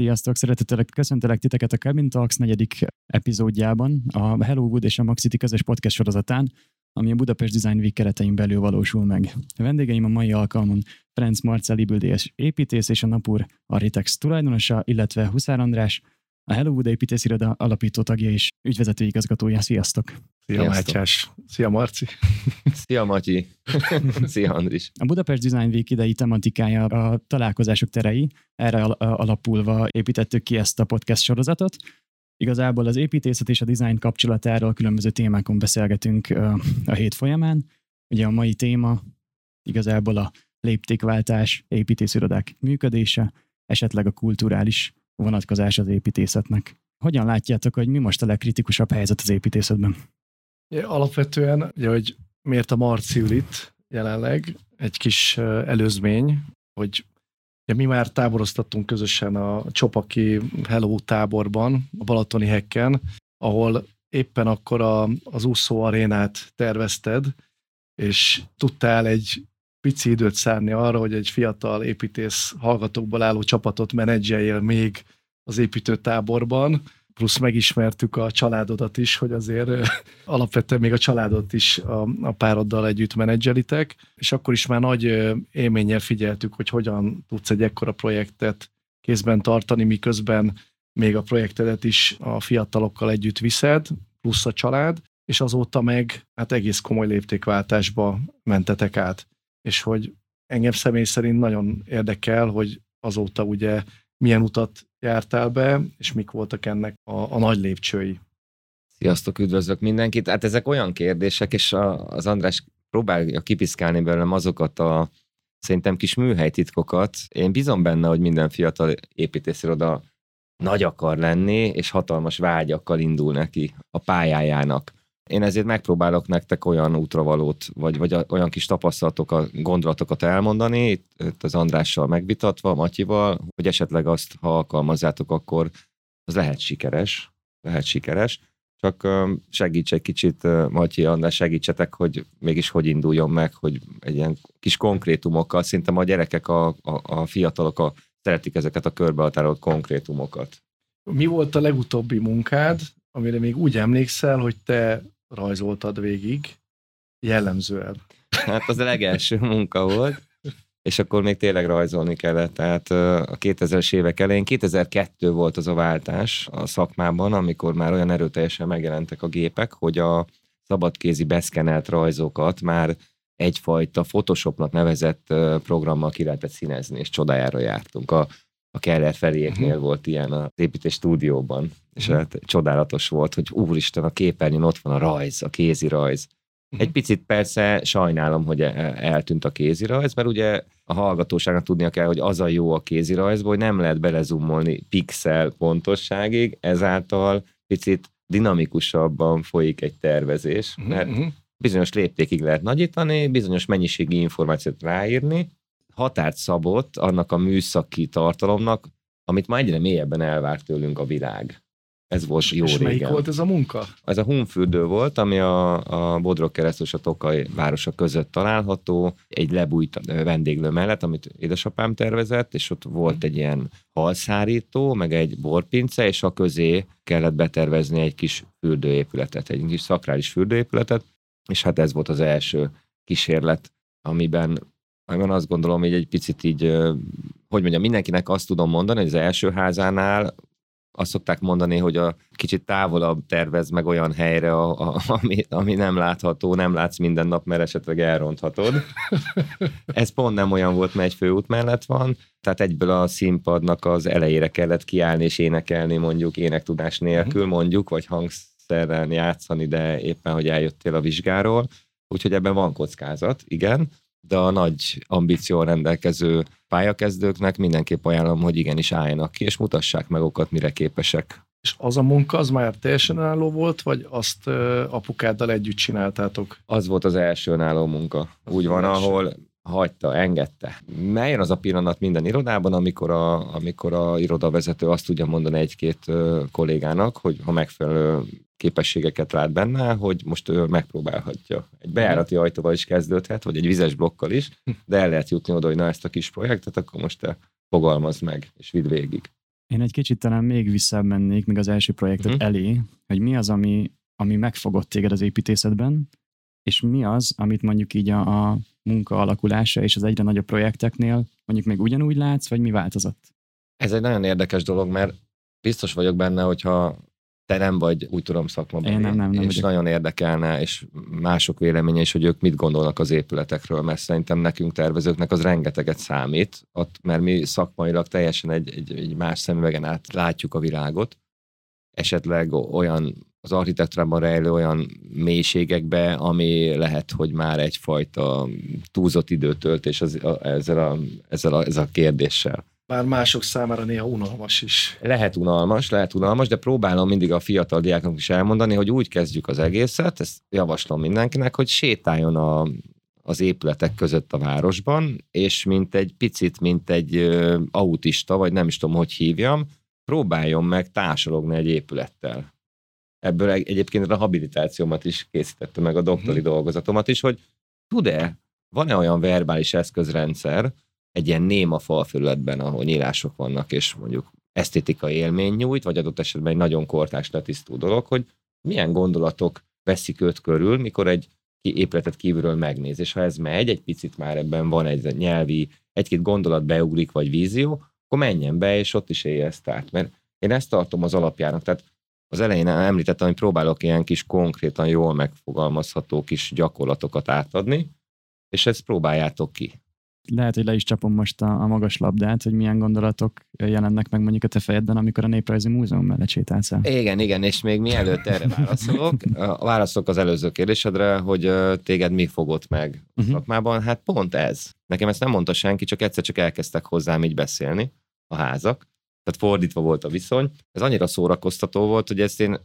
Sziasztok! Szeretettel köszöntelek titeket a Cabin Talks negyedik epizódjában, a Hello Wood és a Maxity közös podcast sorozatán, ami a Budapest Design Week keretein belül valósul meg. A vendégeim a mai alkalmon Ferenc Marcel Ibüldés építész és a Napur Architects tulajdonosa, illetve Huszár András, a Hello Wood építésziroda alapító tagja és ügyvezető igazgatója. Sziasztok! Szia Mátyás! Szia Marci! Szia Matyi! Szia Andris! A Budapest Design Week idei tematikája a találkozások terei, erre alapulva építettük ki ezt a podcast sorozatot. Igazából az építészet és a design kapcsolatáról különböző témákon beszélgetünk a hét folyamán. Ugye a mai téma igazából a léptékváltás, építészirodák működése, esetleg a kulturális vonatkozás az építészetnek. Hogyan látjátok, hogy mi most a legkritikusabb helyzet az építészetben? Alapvetően, ugye, hogy miért a Marci ül itt jelenleg, egy kis előzmény, hogy ugye mi már táboroztattunk közösen a Csopaki Hello táborban, a Balatoni hekken, ahol éppen akkor a, az úszó arénát tervezted, és tudtál egy pici időt szárni arra, hogy egy fiatal építész hallgatókból álló csapatot menedzseljél még az építőtáborban, plusz megismertük a családodat is, hogy azért alapvetően még a családot is a, a pároddal együtt menedzselitek, és akkor is már nagy élménnyel figyeltük, hogy hogyan tudsz egy ekkora projektet kézben tartani, miközben még a projektedet is a fiatalokkal együtt viszed, plusz a család, és azóta meg hát egész komoly léptékváltásba mentetek át. És hogy engem személy szerint nagyon érdekel, hogy azóta ugye milyen utat jártál be, és mik voltak ennek a, a nagy lépcsői? Sziasztok, üdvözlök mindenkit. Hát ezek olyan kérdések, és a, az András próbálja kipiszkálni belőlem azokat a szerintem kis műhelytitkokat. Én bízom benne, hogy minden fiatal építésziroda nagy akar lenni, és hatalmas vágyakkal indul neki a pályájának. Én ezért megpróbálok nektek olyan útravalót, vagy, vagy olyan kis tapasztalatokat, gondolatokat elmondani, itt, itt az Andrással megvitatva, Matyival, hogy esetleg azt, ha alkalmazzátok, akkor az lehet sikeres, lehet sikeres, csak segíts egy kicsit, Matyi, András, segítsetek, hogy mégis hogy induljon meg, hogy egy ilyen kis konkrétumokkal, szinte a gyerekek, a, a, a fiatalok a, szeretik ezeket a körbehatárolt konkrétumokat. Mi volt a legutóbbi munkád, amire még úgy emlékszel, hogy te rajzoltad végig, jellemzően. Hát az a legelső munka volt, és akkor még tényleg rajzolni kellett. Tehát a 2000-es évek elején, 2002 volt az a váltás a szakmában, amikor már olyan erőteljesen megjelentek a gépek, hogy a szabadkézi beszkenelt rajzokat már egyfajta Photoshopnak nevezett programmal ki lehetett színezni, és csodájára jártunk. A, a Keller feléknél uh-huh. volt ilyen az építés stúdióban, és uh-huh. hát csodálatos volt, hogy úristen, a képernyőn ott van a rajz, a kézi rajz. Uh-huh. Egy picit persze sajnálom, hogy e-, eltűnt a kézirajz, mert ugye a hallgatóságnak tudnia kell, hogy az a jó a kézirajzból, hogy nem lehet belezumolni pixel pontosságig, ezáltal picit dinamikusabban folyik egy tervezés, mert bizonyos léptékig lehet nagyítani, bizonyos mennyiségi információt ráírni, határt szabott annak a műszaki tartalomnak, amit már egyre mélyebben elvárt tőlünk a világ. Ez volt és jó és régen. melyik volt ez a munka? Ez a Hunfürdő volt, ami a, a Bodrog keresztül a Tokaj városa között található, egy lebújt vendéglő mellett, amit édesapám tervezett, és ott volt hmm. egy ilyen halszárító, meg egy borpince, és a közé kellett betervezni egy kis fürdőépületet, egy kis szakrális fürdőépületet, és hát ez volt az első kísérlet, amiben amiben azt gondolom, hogy egy picit így, hogy mondjam, mindenkinek azt tudom mondani, hogy az első házánál azt szokták mondani, hogy a kicsit távolabb tervez meg olyan helyre, a, a, ami, ami nem látható, nem látsz minden nap, mert esetleg elronthatod. Ez pont nem olyan volt, mert egy főút mellett van, tehát egyből a színpadnak az elejére kellett kiállni és énekelni mondjuk énektudás nélkül mhm. mondjuk, vagy hangszerrel játszani, de éppen, hogy eljöttél a vizsgáról. Úgyhogy ebben van kockázat, igen de a nagy ambíció rendelkező pályakezdőknek mindenképp ajánlom, hogy igenis álljanak ki, és mutassák meg okat, mire képesek. És az a munka, az már teljesen önálló volt, vagy azt uh, apukáddal együtt csináltátok? Az volt az első önálló munka. Az Úgy van, első. ahol hagyta, engedte. Melyen az a pillanat minden irodában, amikor a, amikor a irodavezető azt tudja mondani egy-két kollégának, hogy ha megfelelő képességeket lát benne, hogy most ő megpróbálhatja. Egy bejárati ajtóval is kezdődhet, vagy egy vizes blokkal is, de el lehet jutni oda, hogy na ezt a kis projektet, akkor most te fogalmazd meg, és vidd végig. Én egy kicsit talán még visszamennék, még az első projektet uh-huh. elé, hogy mi az, ami, ami megfogott téged az építészetben, és mi az, amit mondjuk így a, a munka alakulása és az egyre nagyobb projekteknél mondjuk még ugyanúgy látsz, vagy mi változott? Ez egy nagyon érdekes dolog, mert biztos vagyok benne, hogyha te nem vagy, úgy tudom, szakmában. Én nem, nem, nem És vagyok. nagyon érdekelne, és mások véleménye is, hogy ők mit gondolnak az épületekről, mert szerintem nekünk tervezőknek az rengeteget számít, ott, mert mi szakmailag teljesen egy, egy, egy más szemüvegen át látjuk a világot, esetleg olyan az architektúrában rejlő olyan mélységekbe, ami lehet, hogy már egyfajta túlzott időtöltés az, a, ezzel, a, ezzel, a, ezzel a kérdéssel. Bár mások számára néha unalmas is. Lehet unalmas, lehet unalmas, de próbálom mindig a fiatal diáknak is elmondani, hogy úgy kezdjük az egészet, ezt javaslom mindenkinek, hogy sétáljon a, az épületek között a városban, és mint egy picit, mint egy ö, autista, vagy nem is tudom, hogy hívjam, próbáljon meg társalogni egy épülettel ebből egyébként a habilitációmat is készítette meg a doktori uh-huh. dolgozatomat is, hogy tud-e, van-e olyan verbális eszközrendszer egy ilyen néma falfelületben, ahol nyílások vannak, és mondjuk esztétikai élmény nyújt, vagy adott esetben egy nagyon kortás letisztú dolog, hogy milyen gondolatok veszik őt körül, mikor egy épületet kívülről megnéz. És ha ez megy, egy picit már ebben van egy nyelvi, egy-két gondolat beugrik, vagy vízió, akkor menjen be, és ott is élje ezt át. Mert én ezt tartom az alapjának. Tehát az elején említettem, hogy próbálok ilyen kis konkrétan jól megfogalmazható kis gyakorlatokat átadni, és ezt próbáljátok ki. Lehet, hogy le is csapom most a, a magas labdát, hogy milyen gondolatok jelennek meg mondjuk a te fejedben, amikor a Néprajzi Múzeum mellett sétálsz el. Igen, igen, és még mielőtt erre válaszolok, válaszolok az előző kérdésedre, hogy téged mi fogott meg uh-huh. szakmában. Hát pont ez. Nekem ezt nem mondta senki, csak egyszer csak elkezdtek hozzám így beszélni a házak, tehát fordítva volt a viszony. Ez annyira szórakoztató volt, hogy ezt én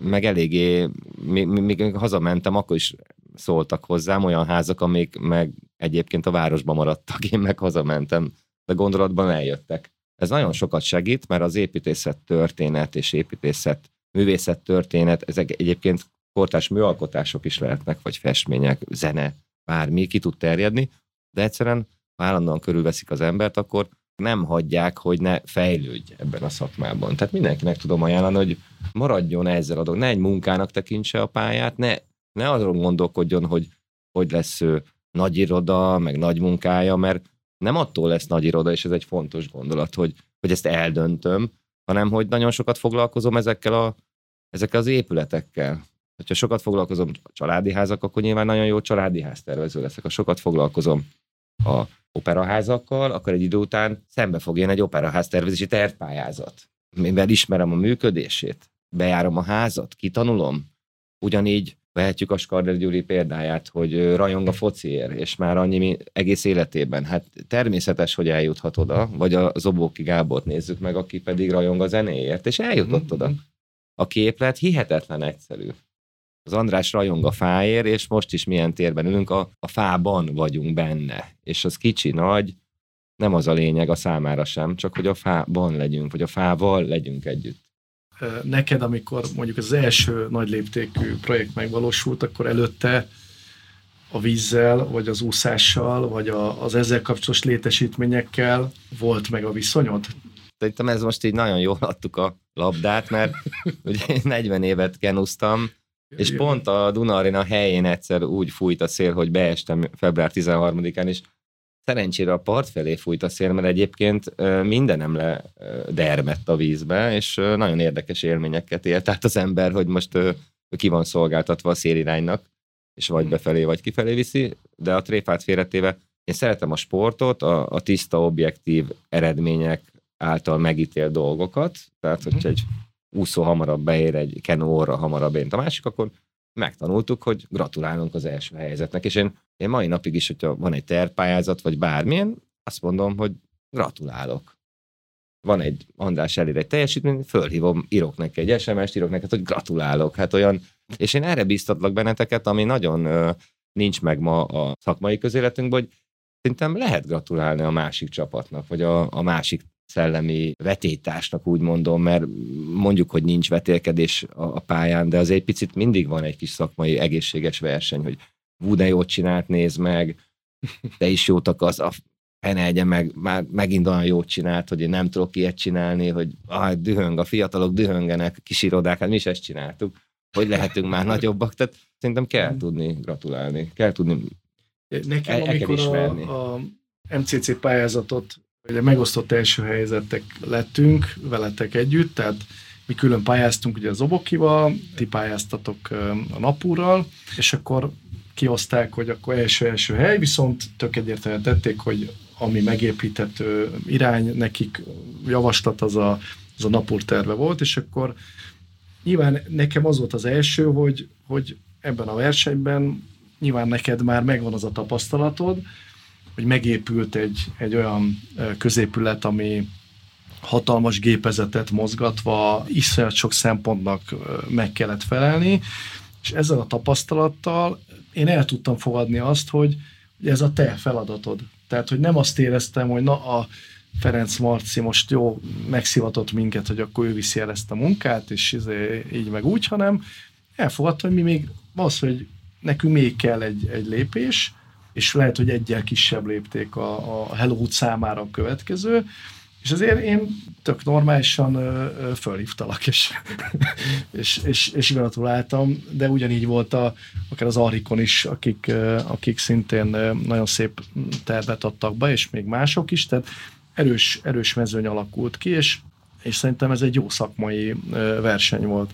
meg eléggé, még, még hazamentem, akkor is szóltak hozzám olyan házak, amik meg egyébként a városban maradtak, én meg hazamentem, de gondolatban eljöttek. Ez nagyon sokat segít, mert az építészet történet és építészet, művészet történet, ezek egyébként kortás műalkotások is lehetnek, vagy festmények, zene, bármi, ki tud terjedni, de egyszerűen, ha állandóan körülveszik az embert, akkor nem hagyják, hogy ne fejlődj ebben a szakmában. Tehát mindenkinek tudom ajánlani, hogy maradjon ezzel a dolog, ne egy munkának tekintse a pályát, ne, ne azon gondolkodjon, hogy hogy lesz ő nagy iroda, meg nagy munkája, mert nem attól lesz nagy iroda, és ez egy fontos gondolat, hogy, hogy ezt eldöntöm, hanem hogy nagyon sokat foglalkozom ezekkel, a, ezekkel az épületekkel. Ha sokat foglalkozom a családi házak, akkor nyilván nagyon jó családi háztervező leszek. Ha sokat foglalkozom a operaházakkal, akkor egy idő után szembe fog jönni egy operaház tervezési tervpályázat, mivel ismerem a működését, bejárom a házat, kitanulom. Ugyanígy vehetjük a Skarder Gyuri példáját, hogy rajong a fociért, és már annyi egész életében. Hát természetes, hogy eljuthat oda, vagy a Zobóki Gábort nézzük meg, aki pedig rajong a zenéért, és eljutott oda. A képlet hihetetlen egyszerű az András rajong a fáért, és most is milyen térben ülünk, a, a fában vagyunk benne. És az kicsi, nagy, nem az a lényeg a számára sem, csak hogy a fában legyünk, vagy a fával legyünk együtt. Neked, amikor mondjuk az első nagy léptékű projekt megvalósult, akkor előtte a vízzel, vagy az úszással, vagy a, az ezzel kapcsolatos létesítményekkel volt meg a viszonyod? Szerintem ez most így nagyon jól adtuk a labdát, mert ugye 40 évet kenuztam, és pont a Duna helyén egyszer úgy fújt a szél, hogy beestem február 13-án, és szerencsére a part felé fújt a szél, mert egyébként mindenem le dermett a vízbe, és nagyon érdekes élményeket élt át az ember, hogy most ki van szolgáltatva a széliránynak, és vagy hmm. befelé, vagy kifelé viszi, de a tréfát félretéve én szeretem a sportot, a, a tiszta, objektív eredmények által megítél dolgokat, tehát hogyha egy úszó hamarabb beér, egy kenó orra hamarabb ér, a másik, akkor megtanultuk, hogy gratulálunk az első helyzetnek, és én, én mai napig is, hogyha van egy terpályázat, vagy bármilyen, azt mondom, hogy gratulálok. Van egy András elér egy teljesítmény, fölhívom, írok neki egy SMS-t, írok neked, hogy gratulálok. Hát olyan, és én erre biztatlak benneteket, ami nagyon ö, nincs meg ma a szakmai közéletünkben, hogy szerintem lehet gratulálni a másik csapatnak, vagy a, a másik szellemi vetétásnak úgy mondom, mert mondjuk, hogy nincs vetélkedés a, pályán, de azért picit mindig van egy kis szakmai egészséges verseny, hogy Vú, de jót csinált, nézd meg, te is jót akarsz, a Penelje meg már megint olyan jót csinált, hogy én nem tudok ilyet csinálni, hogy ah, dühöng, a fiatalok dühöngenek, kis irodák, hát mi is ezt csináltuk. Hogy lehetünk már nagyobbak, tehát szerintem kell tudni gratulálni, kell tudni Nekem, el, amikor ismerni. a, a MCC pályázatot, ugye megosztott első helyzetek lettünk veletek együtt, tehát mi külön pályáztunk ugye az Obokival, ti pályáztatok a Napúrral, és akkor kioszták, hogy akkor első-első hely, viszont tök egyértelműen tették, hogy ami megépíthető irány, nekik javaslat az a, az a Napur terve volt, és akkor nyilván nekem az volt az első, hogy, hogy ebben a versenyben nyilván neked már megvan az a tapasztalatod, hogy megépült egy, egy olyan középület, ami hatalmas gépezetet mozgatva, iszonyat sok szempontnak meg kellett felelni, és ezzel a tapasztalattal én el tudtam fogadni azt, hogy ez a te feladatod. Tehát, hogy nem azt éreztem, hogy na a Ferenc Marci most jó megszivatott minket, hogy akkor ő viszi el ezt a munkát, és izé, így meg úgy, hanem elfogadta, hogy mi még az, hogy nekünk még kell egy, egy lépés, és lehet, hogy egyel kisebb lépték a, a Hello számára a következő, és azért én tök normálisan ö, fölhívtalak, és, és, és, és gratuláltam, de ugyanígy volt a, akár az Arikon is, akik, akik szintén nagyon szép tervet adtak be, és még mások is, tehát erős, erős mezőny alakult ki, és, és szerintem ez egy jó szakmai verseny volt.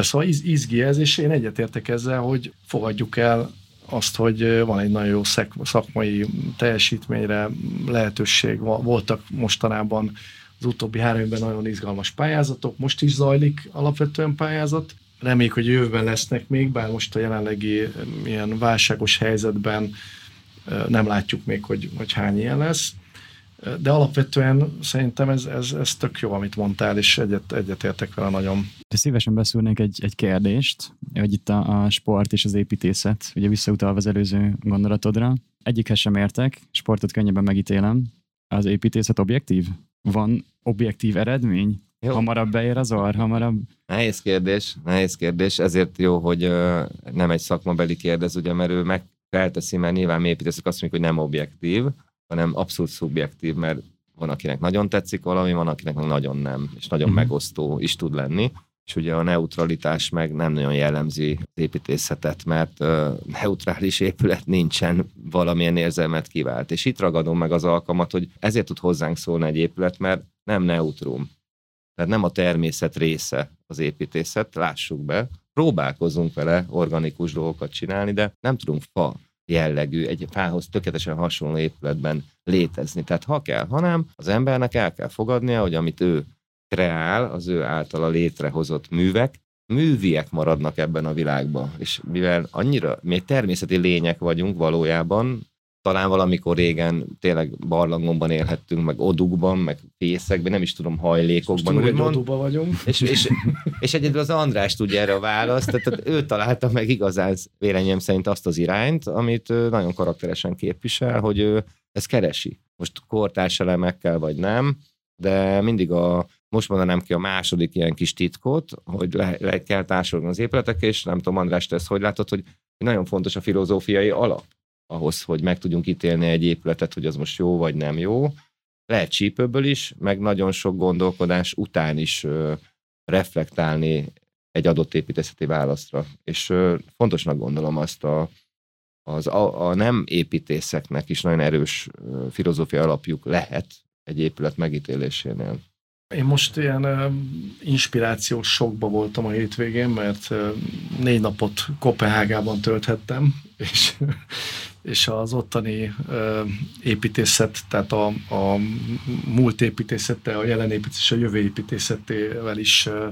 Szóval iz, izgi ez, és én egyetértek ezzel, hogy fogadjuk el azt, hogy van egy nagyon jó szakmai teljesítményre lehetőség. Voltak mostanában az utóbbi három évben nagyon izgalmas pályázatok, most is zajlik alapvetően pályázat. Reméljük, hogy jövőben lesznek még, bár most a jelenlegi ilyen válságos helyzetben nem látjuk még, hogy, hogy hány ilyen lesz. De alapvetően szerintem ez, ez, ez tök jó, amit mondtál, és egyet, egyetértek vele nagyon. Szívesen beszélnék egy, egy kérdést, hogy itt a, a sport és az építészet, ugye visszautalva az előző gondolatodra. Egyikhez sem értek, sportot könnyebben megítélem. Az építészet objektív? Van objektív eredmény? Jó. Hamarabb beér az orr, hamarabb? Nehéz kérdés, nehéz kérdés, ezért jó, hogy uh, nem egy szakmabeli kérdez, ugye, mert ő meg felteszi, mert nyilván mi építészek azt mondjuk, hogy nem objektív, hanem abszolút szubjektív, mert van, akinek nagyon tetszik valami, van, akinek nagyon nem, és nagyon uh-huh. megosztó is tud lenni. És ugye a neutralitás meg nem nagyon jellemzi az építészetet, mert uh, neutrális épület nincsen valamilyen érzelmet kivált. És itt ragadom meg az alkalmat, hogy ezért tud hozzánk szólni egy épület, mert nem neutrum. Tehát nem a természet része az építészet, lássuk be. Próbálkozunk vele organikus dolgokat csinálni, de nem tudunk fa jellegű, egy fához tökéletesen hasonló épületben létezni. Tehát ha kell, ha nem, az embernek el kell fogadnia, hogy amit ő kreál, az ő általa létrehozott művek, műviek maradnak ebben a világban. És mivel annyira, mi egy természeti lények vagyunk valójában, talán valamikor régen tényleg barlangomban élhettünk, meg odukban, meg fészekben, nem is tudom, hajlékokban. Most úgymond. vagyunk. És, és, és egyedül az András tudja erre a választ, tehát, tehát ő találta meg igazán véleményem szerint azt az irányt, amit nagyon karakteresen képvisel, hogy ő ezt keresi. Most kortárs elemekkel vagy nem, de mindig a, most mondanám ki a második ilyen kis titkot, hogy le, le kell társulni az épületek, és nem tudom, András, te ezt hogy látod, hogy nagyon fontos a filozófiai alap ahhoz, hogy meg tudjunk ítélni egy épületet, hogy az most jó vagy nem jó. Lehet csípőből is, meg nagyon sok gondolkodás után is ö, reflektálni egy adott építészeti válaszra. És ö, fontosnak gondolom azt a, az a, a nem építészeknek is nagyon erős filozófia alapjuk lehet egy épület megítélésénél. Én most ilyen uh, inspirációs sokba voltam a hétvégén, mert uh, négy napot Kopenhágában tölthettem, és és az ottani ö, építészet, tehát a, a múlt építészettel, a jelen építészet és a jövő építészetével is ö,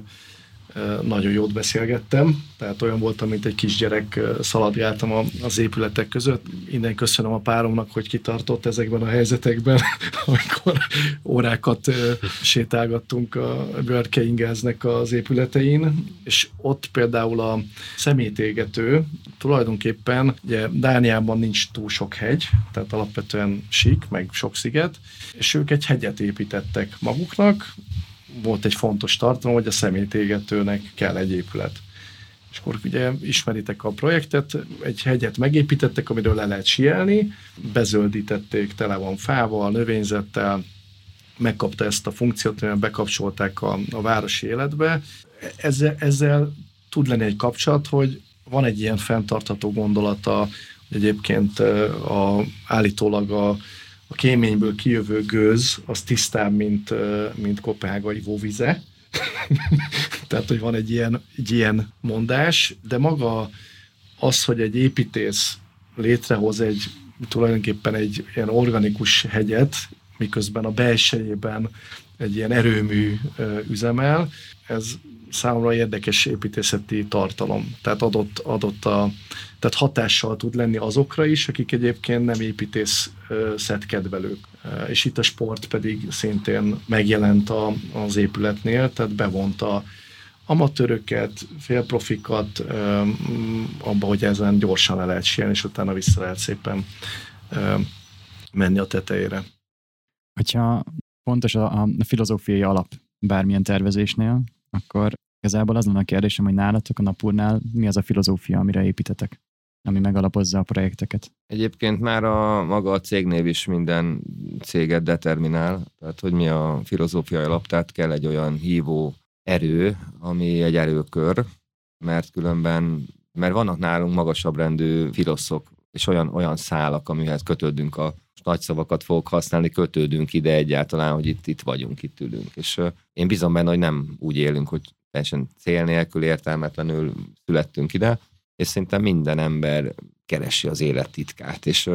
nagyon jót beszélgettem, tehát olyan voltam, mint egy kisgyerek, szaladgáltam az épületek között. Innen köszönöm a páromnak, hogy kitartott ezekben a helyzetekben, amikor órákat sétálgattunk a Börkeingeznek az épületein, és ott például a szemétégető tulajdonképpen, ugye Dániában nincs túl sok hegy, tehát alapvetően sík, meg sok sziget, és ők egy hegyet építettek maguknak, volt egy fontos tartalom, hogy a szemétégetőnek kell egy épület. És akkor ugye ismeritek a projektet, egy hegyet megépítettek, amiről le lehet sielni, bezöldítették, tele van fával, növényzettel, megkapta ezt a funkciót, mert bekapcsolták a, a városi életbe. Ezzel, ezzel tud lenni egy kapcsolat, hogy van egy ilyen fenntartható gondolata, hogy egyébként a, állítólag a, a kéményből kijövő gőz az tisztább, mint, mint Kopenhága ivóvize. Tehát, hogy van egy ilyen, egy ilyen mondás, de maga az, hogy egy építész létrehoz egy tulajdonképpen egy ilyen organikus hegyet, miközben a belsejében egy ilyen erőmű üzemel, ez számomra érdekes építészeti tartalom. Tehát adott, adott a, tehát hatással tud lenni azokra is, akik egyébként nem építészet kedvelők. És itt a sport pedig szintén megjelent a, az épületnél, tehát bevonta amatőröket, félprofikat abba, hogy ezen gyorsan le lehet sielni, és utána vissza lehet szépen menni a tetejére. Hogyha fontos a, a filozófiai alap bármilyen tervezésnél, akkor igazából az lenne a kérdésem, hogy nálatok a Napurnál mi az a filozófia, amire építetek, ami megalapozza a projekteket? Egyébként már a maga a cégnév is minden céget determinál, tehát hogy mi a filozófiai alap, tehát kell egy olyan hívó erő, ami egy erőkör, mert különben, mert vannak nálunk magasabb rendű filoszok, és olyan, olyan szálak, amihez kötődünk a nagy szavakat fogok használni, kötődünk ide egyáltalán, hogy itt, itt vagyunk, itt ülünk. És én bizony benne, hogy nem úgy élünk, hogy teljesen cél nélkül, értelmetlenül születtünk ide, és szerintem minden ember keresi az élet titkát, és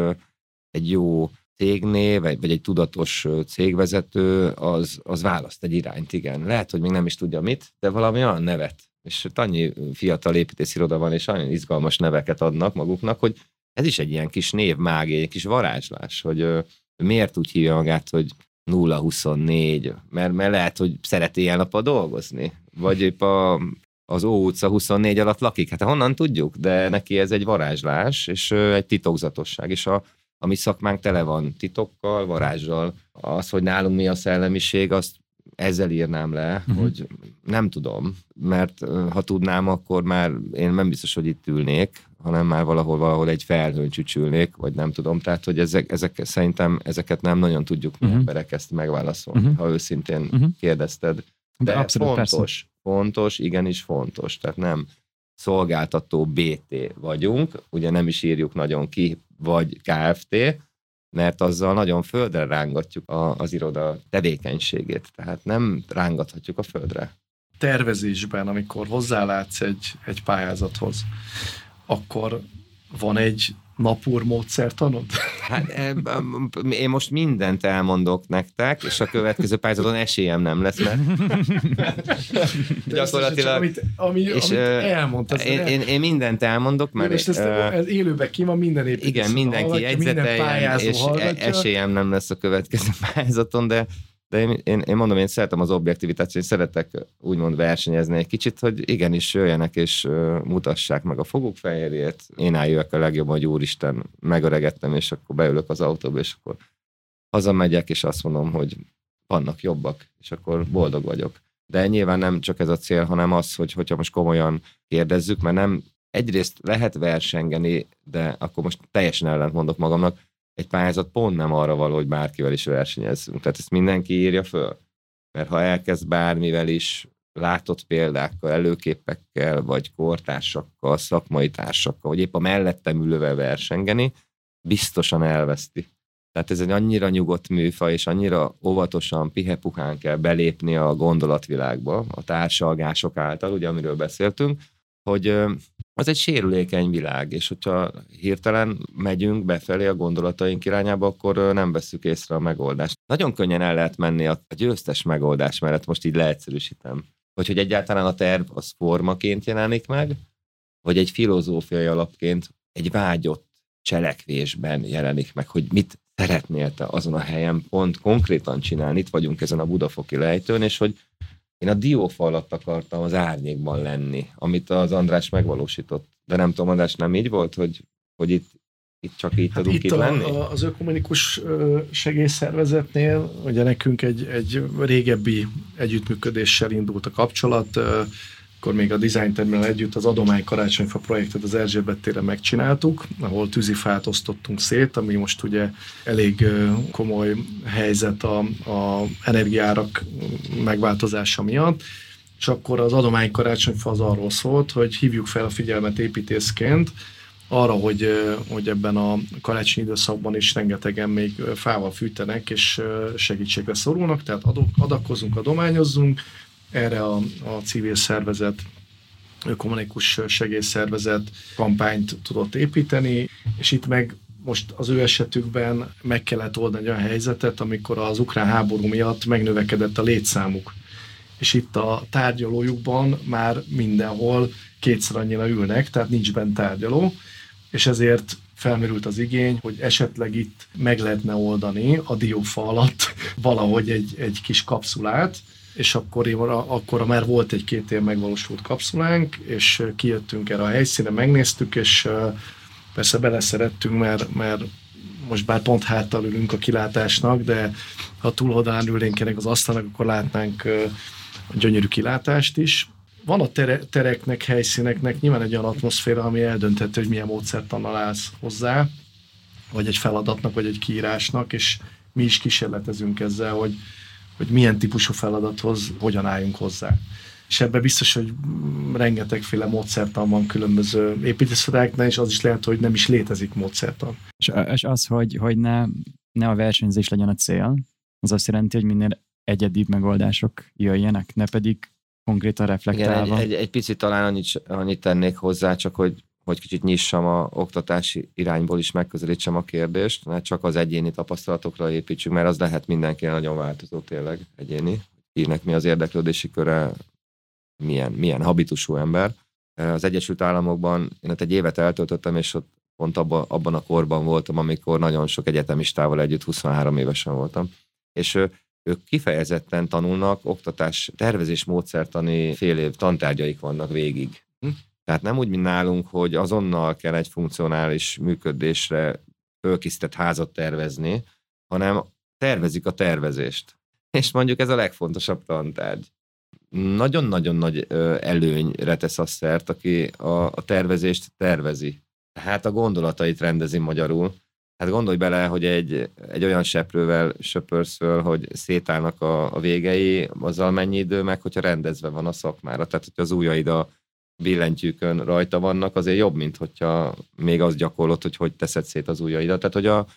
egy jó cégnév, vagy, egy tudatos cégvezető, az, az választ egy irányt, igen. Lehet, hogy még nem is tudja mit, de valami olyan nevet. És annyi fiatal építésziroda van, és annyi izgalmas neveket adnak maguknak, hogy ez is egy ilyen kis névmágia, egy kis varázslás, hogy miért úgy hívja magát, hogy 024, mert, mert lehet, hogy szereti ilyen napra dolgozni, vagy épp a, az Ó utca 24 alatt lakik. Hát honnan tudjuk, de neki ez egy varázslás, és egy titokzatosság, és a, a mi szakmánk tele van titokkal, varázsral. Az, hogy nálunk mi a szellemiség, azt ezzel írnám le, uh-huh. hogy nem tudom, mert ha tudnám, akkor már én nem biztos, hogy itt ülnék, hanem már valahol, valahol egy felhőn csücsülnék, vagy nem tudom. Tehát, hogy ezek, ezek szerintem ezeket nem nagyon tudjuk mi uh-huh. emberek ezt megválaszolni, uh-huh. ha őszintén uh-huh. kérdezted. De, De abszolút, fontos, persze. fontos, igenis fontos. Tehát nem szolgáltató BT vagyunk, ugye nem is írjuk nagyon ki, vagy KFT, mert azzal nagyon földre rángatjuk a, az iroda tevékenységét, tehát nem rángathatjuk a földre. Tervezésben, amikor hozzálátsz egy, egy pályázathoz, akkor van egy napúr módszertanod? Hát én most mindent elmondok nektek, és a következő pályázaton esélyem nem lesz, mert gyakorlatilag... Amit, ami, és, amit elmondtad. Én, én, én, mindent elmondok, mert... És ezt, uh, ez élőben ki van minden építés. Igen, mindenki jegyzeteljen, és e- hallgatja. esélyem nem lesz a következő pályázaton, de de én, én, én mondom, én szeretem az objektivitást, én szeretek úgymond versenyezni egy kicsit, hogy igenis jöjjenek és mutassák meg a foguk fehérjét. Én álljövök a legjobb, hogy úristen, megöregettem, és akkor beülök az autóba, és akkor hazamegyek, és azt mondom, hogy vannak jobbak, és akkor boldog vagyok. De nyilván nem csak ez a cél, hanem az, hogy hogyha most komolyan kérdezzük, mert nem egyrészt lehet versengeni, de akkor most teljesen ellent mondok magamnak, egy pályázat pont nem arra való, hogy bárkivel is versenyezzünk. Tehát ezt mindenki írja föl. Mert ha elkezd bármivel is látott példákkal, előképekkel, vagy kortársakkal, szakmai társakkal, vagy épp a mellettem ülővel versengeni, biztosan elveszti. Tehát ez egy annyira nyugodt műfaj, és annyira óvatosan, pihepuhán kell belépni a gondolatvilágba, a társalgások által, ugye amiről beszéltünk, hogy az egy sérülékeny világ, és hogyha hirtelen megyünk befelé a gondolataink irányába, akkor nem veszük észre a megoldást. Nagyon könnyen el lehet menni a győztes megoldás mellett, most így leegyszerűsítem. Vagy hogy egyáltalán a terv az formaként jelenik meg, vagy egy filozófiai alapként egy vágyott cselekvésben jelenik meg, hogy mit szeretnél te azon a helyen pont konkrétan csinálni. Itt vagyunk ezen a Budafoki lejtőn, és hogy én a diófa alatt akartam az árnyékban lenni, amit az András megvalósított. De nem tudom, András nem így volt, hogy, hogy itt, itt csak így hát tudunk itt, itt lenni? A, az ökumenikus segélyszervezetnél, ugye nekünk egy, egy régebbi együttműködéssel indult a kapcsolat, akkor még a Design Terminal együtt az Adomány Karácsonyfa projektet az Erzsébet téren megcsináltuk, ahol tűzifát osztottunk szét, ami most ugye elég komoly helyzet a, a energiárak megváltozása miatt, és akkor az Adomány Karácsonyfa az arról szólt, hogy hívjuk fel a figyelmet építészként, arra, hogy, hogy ebben a karácsonyi időszakban is rengetegen még fával fűtenek, és segítségre szorulnak, tehát adakozunk, adományozzunk, erre a, a civil szervezet ökumenikus segélyszervezet kampányt tudott építeni, és itt meg most az ő esetükben meg kellett oldani olyan helyzetet, amikor az ukrán háború miatt megnövekedett a létszámuk. És itt a tárgyalójukban már mindenhol kétszer annyira ülnek, tehát nincs bent tárgyaló, és ezért felmerült az igény, hogy esetleg itt meg lehetne oldani a diófa alatt valahogy egy, egy kis kapszulát, és akkor, akkor már volt egy két év megvalósult kapszulánk, és kijöttünk erre a helyszíne, megnéztük, és persze beleszerettünk, mert, mert most bár pont háttal ülünk a kilátásnak, de ha túloldalán ülnénk ennek az asztalnak, akkor látnánk a gyönyörű kilátást is. Van a tere, tereknek, helyszíneknek nyilván egy olyan atmoszféra, ami eldönthető, hogy milyen módszertannal állsz hozzá, vagy egy feladatnak, vagy egy kiírásnak, és mi is kísérletezünk ezzel, hogy, hogy milyen típusú feladathoz hogyan álljunk hozzá. És ebben biztos, hogy rengetegféle módszertan van különböző építészeteknél, és az is lehet, hogy nem is létezik módszertan. És, és az, hogy, hogy ne, ne a versenyzés legyen a cél, az azt jelenti, hogy minél egyedibb megoldások jöjjenek, ne pedig konkrétan reflektálva. Igen, egy, egy, egy picit talán annyit, annyit tennék hozzá, csak hogy hogy kicsit nyissam a oktatási irányból is megközelítsem a kérdést, ne csak az egyéni tapasztalatokra építsük, mert az lehet mindenki nagyon változó tényleg egyéni. Kinek mi az érdeklődési köre, milyen, milyen habitusú ember. Az Egyesült Államokban én ott egy évet eltöltöttem, és ott pont abban, abban a korban voltam, amikor nagyon sok egyetemistával együtt 23 évesen voltam. És ők kifejezetten tanulnak, oktatás, tervezés módszertani fél év tantárgyaik vannak végig. Tehát nem úgy, mint nálunk, hogy azonnal kell egy funkcionális működésre fölkisztett házat tervezni, hanem tervezik a tervezést. És mondjuk ez a legfontosabb tantárgy. Nagyon-nagyon nagy előnyre tesz a szert, aki a, a tervezést tervezi. Tehát a gondolatait rendezi magyarul. Hát gondolj bele, hogy egy, egy olyan seprővel söpörsz föl, hogy szétállnak a, a végei, azzal mennyi idő meg, hogyha rendezve van a szakmára. Tehát, hogy az ujjaid a billentyűkön rajta vannak, azért jobb, mint hogyha még azt gyakorlott, hogy hogy teszed szét az ujjaidat. Tehát, hogy, a,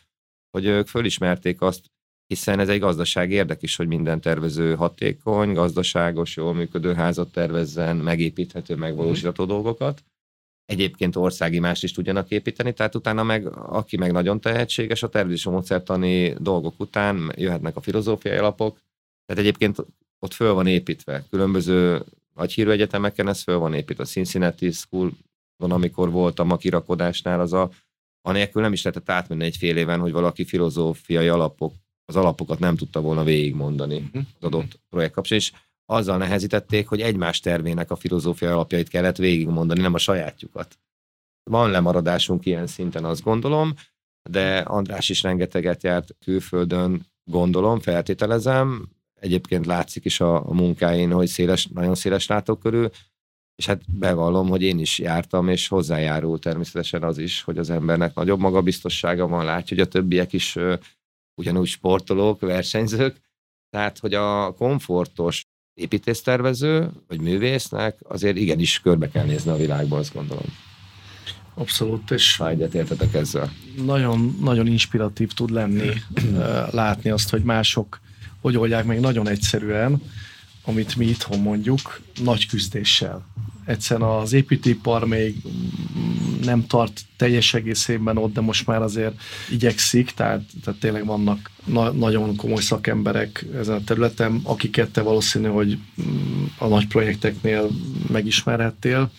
hogy ők fölismerték azt, hiszen ez egy gazdaság érdek is, hogy minden tervező hatékony, gazdaságos, jól működő házat tervezzen, megépíthető, megvalósítható mm. dolgokat. Egyébként országi más is tudjanak építeni, tehát utána meg, aki meg nagyon tehetséges, a tervezési módszertani dolgok után jöhetnek a filozófiai alapok, tehát egyébként ott föl van építve különböző nagy hírű egyetemeken ez föl van építve. A Cincinnati School van, amikor voltam a kirakodásnál, az a, anélkül nem is lehetett átmenni egy fél éven, hogy valaki filozófiai alapok, az alapokat nem tudta volna végigmondani uh-huh. az adott projekt kapcsán, és azzal nehezítették, hogy egymás tervének a filozófiai alapjait kellett végigmondani, nem a sajátjukat. Van lemaradásunk ilyen szinten, azt gondolom, de András is rengeteget járt külföldön, gondolom, feltételezem, egyébként látszik is a, a munkáin, hogy széles, nagyon széles látókörű, és hát bevallom, hogy én is jártam, és hozzájárul természetesen az is, hogy az embernek nagyobb magabiztossága van, látja, hogy a többiek is uh, ugyanúgy sportolók, versenyzők, tehát, hogy a komfortos építésztervező, vagy művésznek azért igenis körbe kell nézni a világban, azt gondolom. Abszolút, és Ha értetek ezzel. Nagyon, nagyon inspiratív tud lenni látni azt, hogy mások hogy oldják meg nagyon egyszerűen, amit mi itthon mondjuk, nagy küzdéssel. Egyszerűen az építőipar még nem tart teljes egészében ott, de most már azért igyekszik, tehát, tehát tényleg vannak na- nagyon komoly szakemberek ezen a területen, akiket te valószínű, hogy a nagy projekteknél megismerhettél,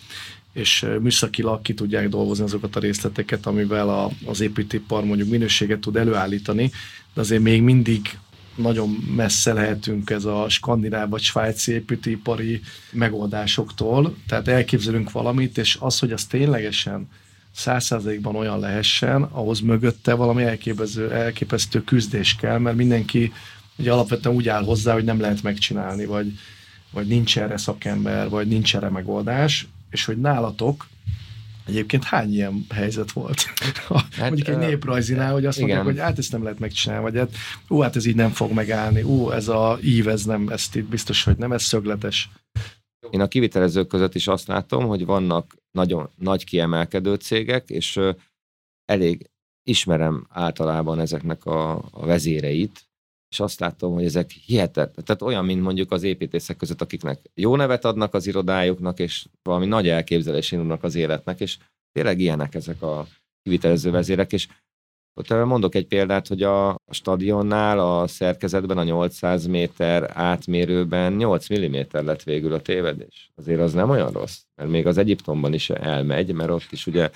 és műszakilag ki tudják dolgozni azokat a részleteket, amivel a, az építőipar mondjuk minőséget tud előállítani, de azért még mindig nagyon messze lehetünk ez a skandináv vagy svájci építőipari megoldásoktól. Tehát elképzelünk valamit, és az, hogy az ténylegesen százszázalékban olyan lehessen, ahhoz mögötte valami elképesztő, elképesztő küzdés kell, mert mindenki ugye alapvetően úgy áll hozzá, hogy nem lehet megcsinálni, vagy vagy nincs erre szakember, vagy nincs erre megoldás, és hogy nálatok Egyébként hány ilyen helyzet volt? hát, Mondjuk egy néprajzinál, hogy azt igen. mondják, hogy hát ezt nem lehet megcsinálni, vagy hát, ú, hát ez így nem fog megállni, ú, ez a ív, ez nem, ezt itt biztos, hogy nem, ez szögletes. Én a kivitelezők között is azt látom, hogy vannak nagyon nagy kiemelkedő cégek, és elég ismerem általában ezeknek a, a vezéreit, és azt látom, hogy ezek hihetetlen. Tehát olyan, mint mondjuk az építészek között, akiknek jó nevet adnak az irodájuknak, és valami nagy elképzelés indulnak az életnek, és tényleg ilyenek ezek a kivitelező vezérek, és ott mondok egy példát, hogy a stadionnál a szerkezetben a 800 méter átmérőben 8 mm lett végül a tévedés. Azért az nem olyan rossz, mert még az Egyiptomban is elmegy, mert ott is ugye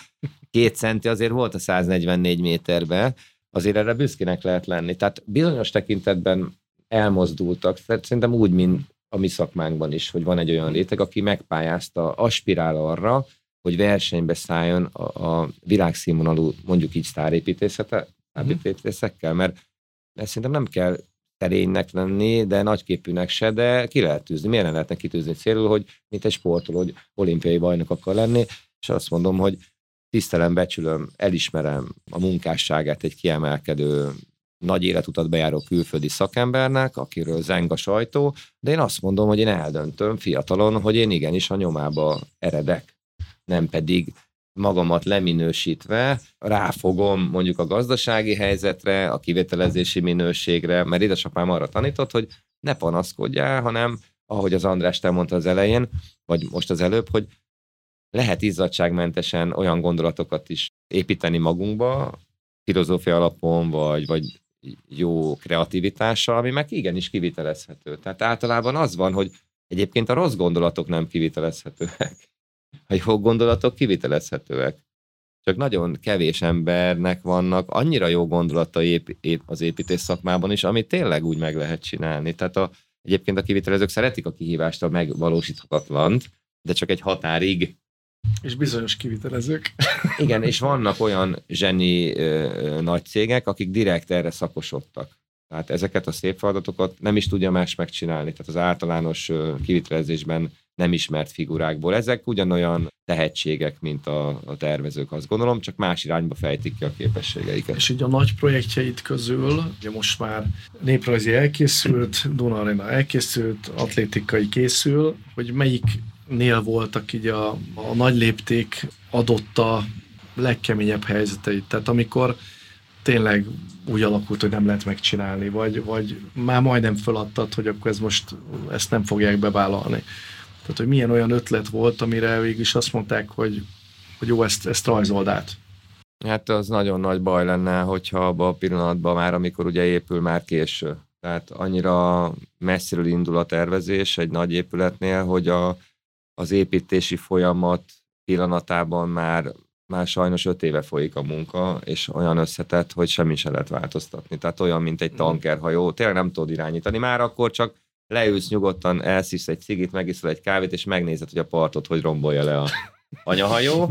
két centi azért volt a 144 méterben, azért erre büszkének lehet lenni. Tehát bizonyos tekintetben elmozdultak, szerintem úgy, mint a mi szakmánkban is, hogy van egy olyan réteg, aki megpályázta, aspirál arra, hogy versenybe szálljon a, a világszínvonalú, mondjuk így sztárépítészete, építészekkel, mert, mert szerintem nem kell terénynek lenni, de nagyképűnek se, de ki lehet tűzni. Miért nem lehetne kitűzni célul, hogy mint egy sportoló, hogy olimpiai bajnok akar lenni, és azt mondom, hogy tisztelem, becsülöm, elismerem a munkásságát egy kiemelkedő nagy életutat bejáró külföldi szakembernek, akiről zeng a sajtó, de én azt mondom, hogy én eldöntöm fiatalon, hogy én igenis a nyomába eredek, nem pedig magamat leminősítve ráfogom mondjuk a gazdasági helyzetre, a kivételezési minőségre, mert édesapám arra tanított, hogy ne panaszkodjál, hanem ahogy az András te mondta az elején, vagy most az előbb, hogy lehet izzadságmentesen olyan gondolatokat is építeni magunkba, filozófia alapon, vagy, vagy jó kreativitással, ami meg igenis kivitelezhető. Tehát általában az van, hogy egyébként a rossz gondolatok nem kivitelezhetőek. A jó gondolatok kivitelezhetőek. Csak nagyon kevés embernek vannak annyira jó gondolatai az építés szakmában is, amit tényleg úgy meg lehet csinálni. Tehát a, egyébként a kivitelezők szeretik a kihívást, a megvalósíthatatlant, de csak egy határig és bizonyos kivitelezők. Igen, és vannak olyan zseni ö, nagy cégek, akik direkt erre szakosodtak. Tehát ezeket a szép feladatokat nem is tudja más megcsinálni. Tehát az általános ö, kivitelezésben nem ismert figurákból. Ezek ugyanolyan tehetségek, mint a, a tervezők, azt gondolom, csak más irányba fejtik ki a képességeiket. És így a nagy projektjeit közül, ugye most már néprajzi elkészült, Duna Arena elkészült, atlétikai készül, hogy melyik nél voltak így a, a nagy lépték adott a legkeményebb helyzeteit. Tehát amikor tényleg úgy alakult, hogy nem lehet megcsinálni, vagy, vagy már majdnem feladtad, hogy akkor ez most ezt nem fogják bevállalni. Tehát, hogy milyen olyan ötlet volt, amire végig is azt mondták, hogy, hogy jó, ezt, ezt rajzold át. Hát az nagyon nagy baj lenne, hogyha abban a pillanatban már, amikor ugye épül, már késő. Tehát annyira messziről indul a tervezés egy nagy épületnél, hogy a, az építési folyamat pillanatában már, már sajnos öt éve folyik a munka, és olyan összetett, hogy semmi se lehet változtatni. Tehát olyan, mint egy mm. tankerhajó, tényleg nem tudod irányítani. Már akkor csak leülsz nyugodtan, elszívsz egy cigit, megiszol egy kávét, és megnézed, hogy a partot hogy rombolja le a anyahajó.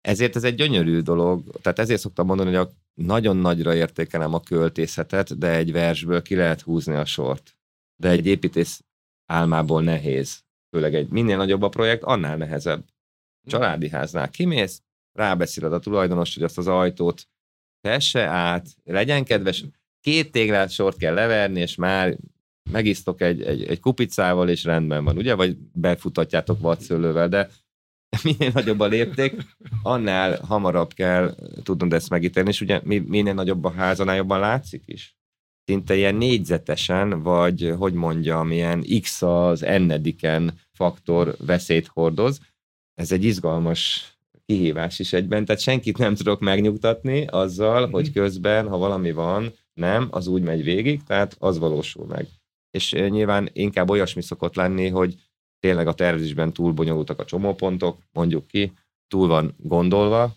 Ezért ez egy gyönyörű dolog, tehát ezért szoktam mondani, hogy a, nagyon nagyra értékelem a költészetet, de egy versből ki lehet húzni a sort. De egy építész álmából nehéz főleg egy minél nagyobb a projekt, annál nehezebb. Családi háznál kimész, rábeszéled a tulajdonos, hogy azt az ajtót tesse át, legyen kedves, két téglát sort kell leverni, és már megisztok egy, egy, egy kupicával, és rendben van, ugye? Vagy befutatjátok vadszőlővel, de minél nagyobb a lépték, annál hamarabb kell tudnod ezt megítélni, és ugye minél nagyobb a ház, annál jobban látszik is szinte ilyen négyzetesen, vagy hogy mondjam, ilyen x az ennediken faktor veszélyt hordoz. Ez egy izgalmas kihívás is egyben, tehát senkit nem tudok megnyugtatni azzal, hogy mhm. közben, ha valami van, nem, az úgy megy végig, tehát az valósul meg. És nyilván inkább olyasmi szokott lenni, hogy tényleg a tervezésben túl bonyolultak a csomópontok, mondjuk ki, túl van gondolva,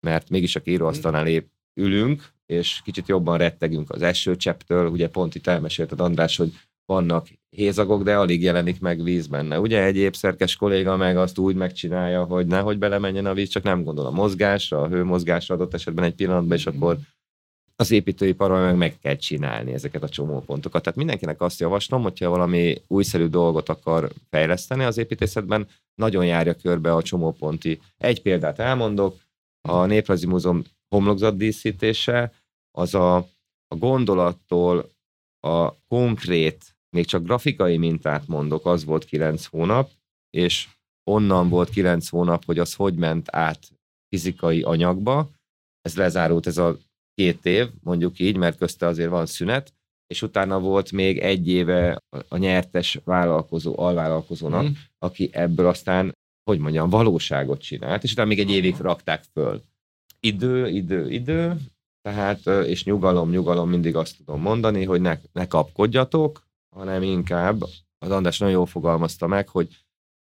mert mégis a íróasztalnál épp ülünk, és kicsit jobban rettegünk az esőcsepptől, ugye pont itt elmesélted András, hogy vannak hézagok, de alig jelenik meg víz benne. Ugye egy épszerkes kolléga meg azt úgy megcsinálja, hogy nehogy belemenjen a víz, csak nem gondol a mozgásra, a hőmozgásra adott esetben egy pillanatban, és akkor az építőiparban meg meg kell csinálni ezeket a csomópontokat. Tehát mindenkinek azt javaslom, hogyha valami újszerű dolgot akar fejleszteni az építészetben, nagyon járja körbe a csomóponti. Egy példát elmondok, a Néprajzi Múzeum homlokzat díszítése, az a, a gondolattól a konkrét, még csak grafikai mintát mondok, az volt kilenc hónap, és onnan volt kilenc hónap, hogy az hogy ment át fizikai anyagba. Ez lezárult ez a két év, mondjuk így, mert közte azért van szünet, és utána volt még egy éve a nyertes vállalkozó, alvállalkozónak, mm. aki ebből aztán, hogy mondjam, valóságot csinált, és utána még egy évig rakták föl. Idő, idő, idő, tehát, és nyugalom, nyugalom, mindig azt tudom mondani, hogy ne, ne kapkodjatok, hanem inkább, az András nagyon jól fogalmazta meg, hogy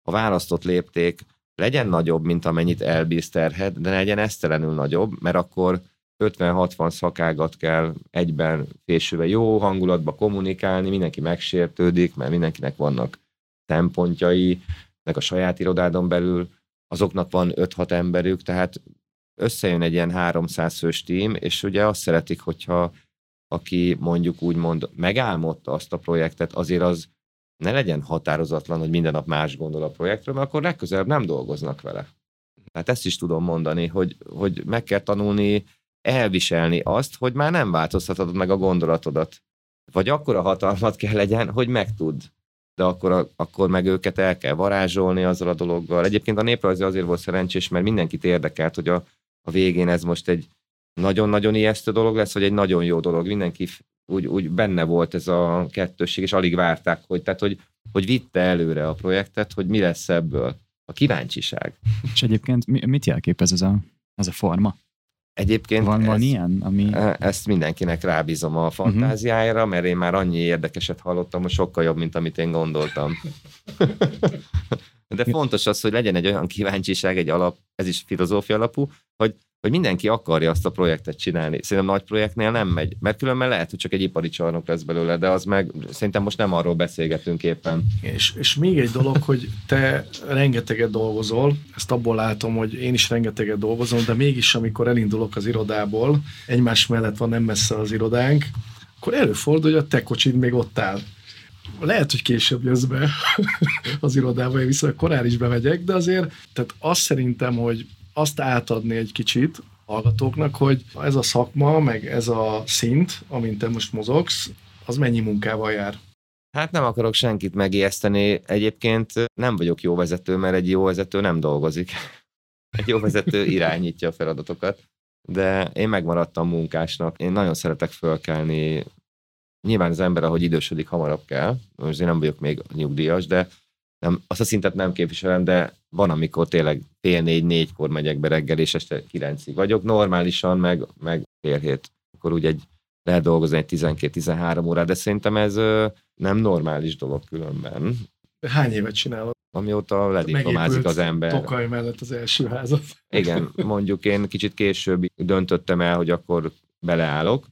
a választott lépték legyen nagyobb, mint amennyit elbíz terhet, de ne legyen esztelenül nagyobb, mert akkor 50-60 szakágat kell egyben fésülve jó hangulatba kommunikálni, mindenki megsértődik, mert mindenkinek vannak szempontjai, meg a saját irodádon belül, azoknak van 5-6 emberük, tehát összejön egy ilyen 300 fős tím, és ugye azt szeretik, hogyha aki mondjuk úgymond megálmodta azt a projektet, azért az ne legyen határozatlan, hogy minden nap más gondol a projektről, mert akkor legközelebb nem dolgoznak vele. Tehát ezt is tudom mondani, hogy, hogy meg kell tanulni elviselni azt, hogy már nem változtatod meg a gondolatodat. Vagy akkora hatalmat kell legyen, hogy megtud. De akkor, akkor meg őket el kell varázsolni azzal a dologgal. Egyébként a néprajzi azért volt szerencsés, mert mindenkit érdekelt, hogy a, a végén ez most egy nagyon-nagyon ijesztő dolog lesz, vagy egy nagyon jó dolog. Mindenki úgy, úgy benne volt ez a kettősség, és alig várták, hogy, tehát, hogy, hogy vitte előre a projektet, hogy mi lesz ebből. A kíváncsiság. És egyébként mit jelképez ez a, ez a forma? Egyébként van, van ilyen, ami... E, ezt mindenkinek rábízom a fantáziájára, mert én már annyi érdekeset hallottam, hogy sokkal jobb, mint amit én gondoltam. De fontos az, hogy legyen egy olyan kíváncsiság, egy alap, ez is filozófia alapú, hogy hogy mindenki akarja azt a projektet csinálni. Szerintem nagy projektnél nem megy, mert különben lehet, hogy csak egy ipari csarnok lesz belőle, de az meg szerintem most nem arról beszélgetünk éppen. És, és még egy dolog, hogy te rengeteget dolgozol, ezt abból látom, hogy én is rengeteget dolgozom, de mégis amikor elindulok az irodából, egymás mellett van nem messze az irodánk, akkor előfordul, hogy a te kocsid még ott áll lehet, hogy később jössz be az irodába, én viszont korán is bemegyek, de azért, tehát azt szerintem, hogy azt átadni egy kicsit hallgatóknak, hogy ez a szakma, meg ez a szint, amint te most mozogsz, az mennyi munkával jár? Hát nem akarok senkit megijeszteni. Egyébként nem vagyok jó vezető, mert egy jó vezető nem dolgozik. Egy jó vezető irányítja a feladatokat. De én megmaradtam munkásnak. Én nagyon szeretek fölkelni. Nyilván az ember, ahogy idősödik, hamarabb kell. Most én nem vagyok még nyugdíjas, de nem, azt a szintet nem képviselem, de van, amikor tényleg fél négy, négykor megyek be reggel, és este kilencig vagyok. Normálisan meg, meg fél hét. Akkor úgy egy lehet dolgozni egy 12-13 órát, de szerintem ez nem normális dolog különben. Hány évet csinálod? Amióta lediplomázik az ember. Tokaj mellett az első házat. Igen, mondjuk én kicsit később döntöttem el, hogy akkor beleállok,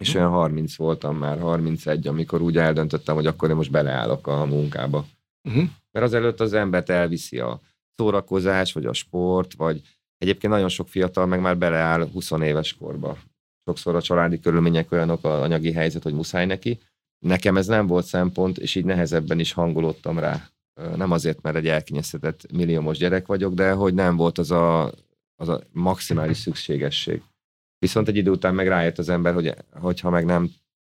és olyan 30 voltam már, 31, amikor úgy eldöntöttem, hogy akkor én most beleállok a munkába. Uh-huh. Mert azelőtt az embert elviszi a szórakozás, vagy a sport, vagy egyébként nagyon sok fiatal meg már beleáll 20 éves korba. Sokszor a családi körülmények olyanok, a anyagi helyzet, hogy muszáj neki. Nekem ez nem volt szempont, és így nehezebben is hangolódtam rá. Nem azért, mert egy elkényeztetett milliómos gyerek vagyok, de hogy nem volt az a, az a maximális szükségesség. Viszont egy idő után meg rájött az ember, hogy hogyha meg nem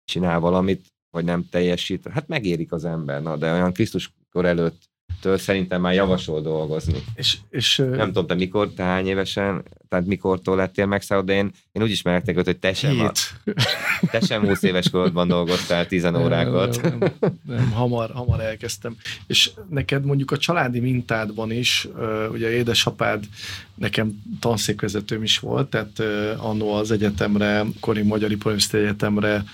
csinál valamit, vagy nem teljesít, hát megérik az ember, na, de olyan Krisztuskor előtt től szerintem már javasol dolgozni. És, és, nem tudom, te mikor, te hány évesen, tehát mikortól lettél megszállod, de én, én úgy ismerek őt, hogy te sem, a, te sem 20 éves korodban dolgoztál 10 órákat. Nem, nem, nem, hamar, hamar elkezdtem. És neked mondjuk a családi mintádban is, ugye édesapád nekem tanszékvezetőm is volt, tehát annó az egyetemre, Kori Magyar Iparművészeti Egyetemre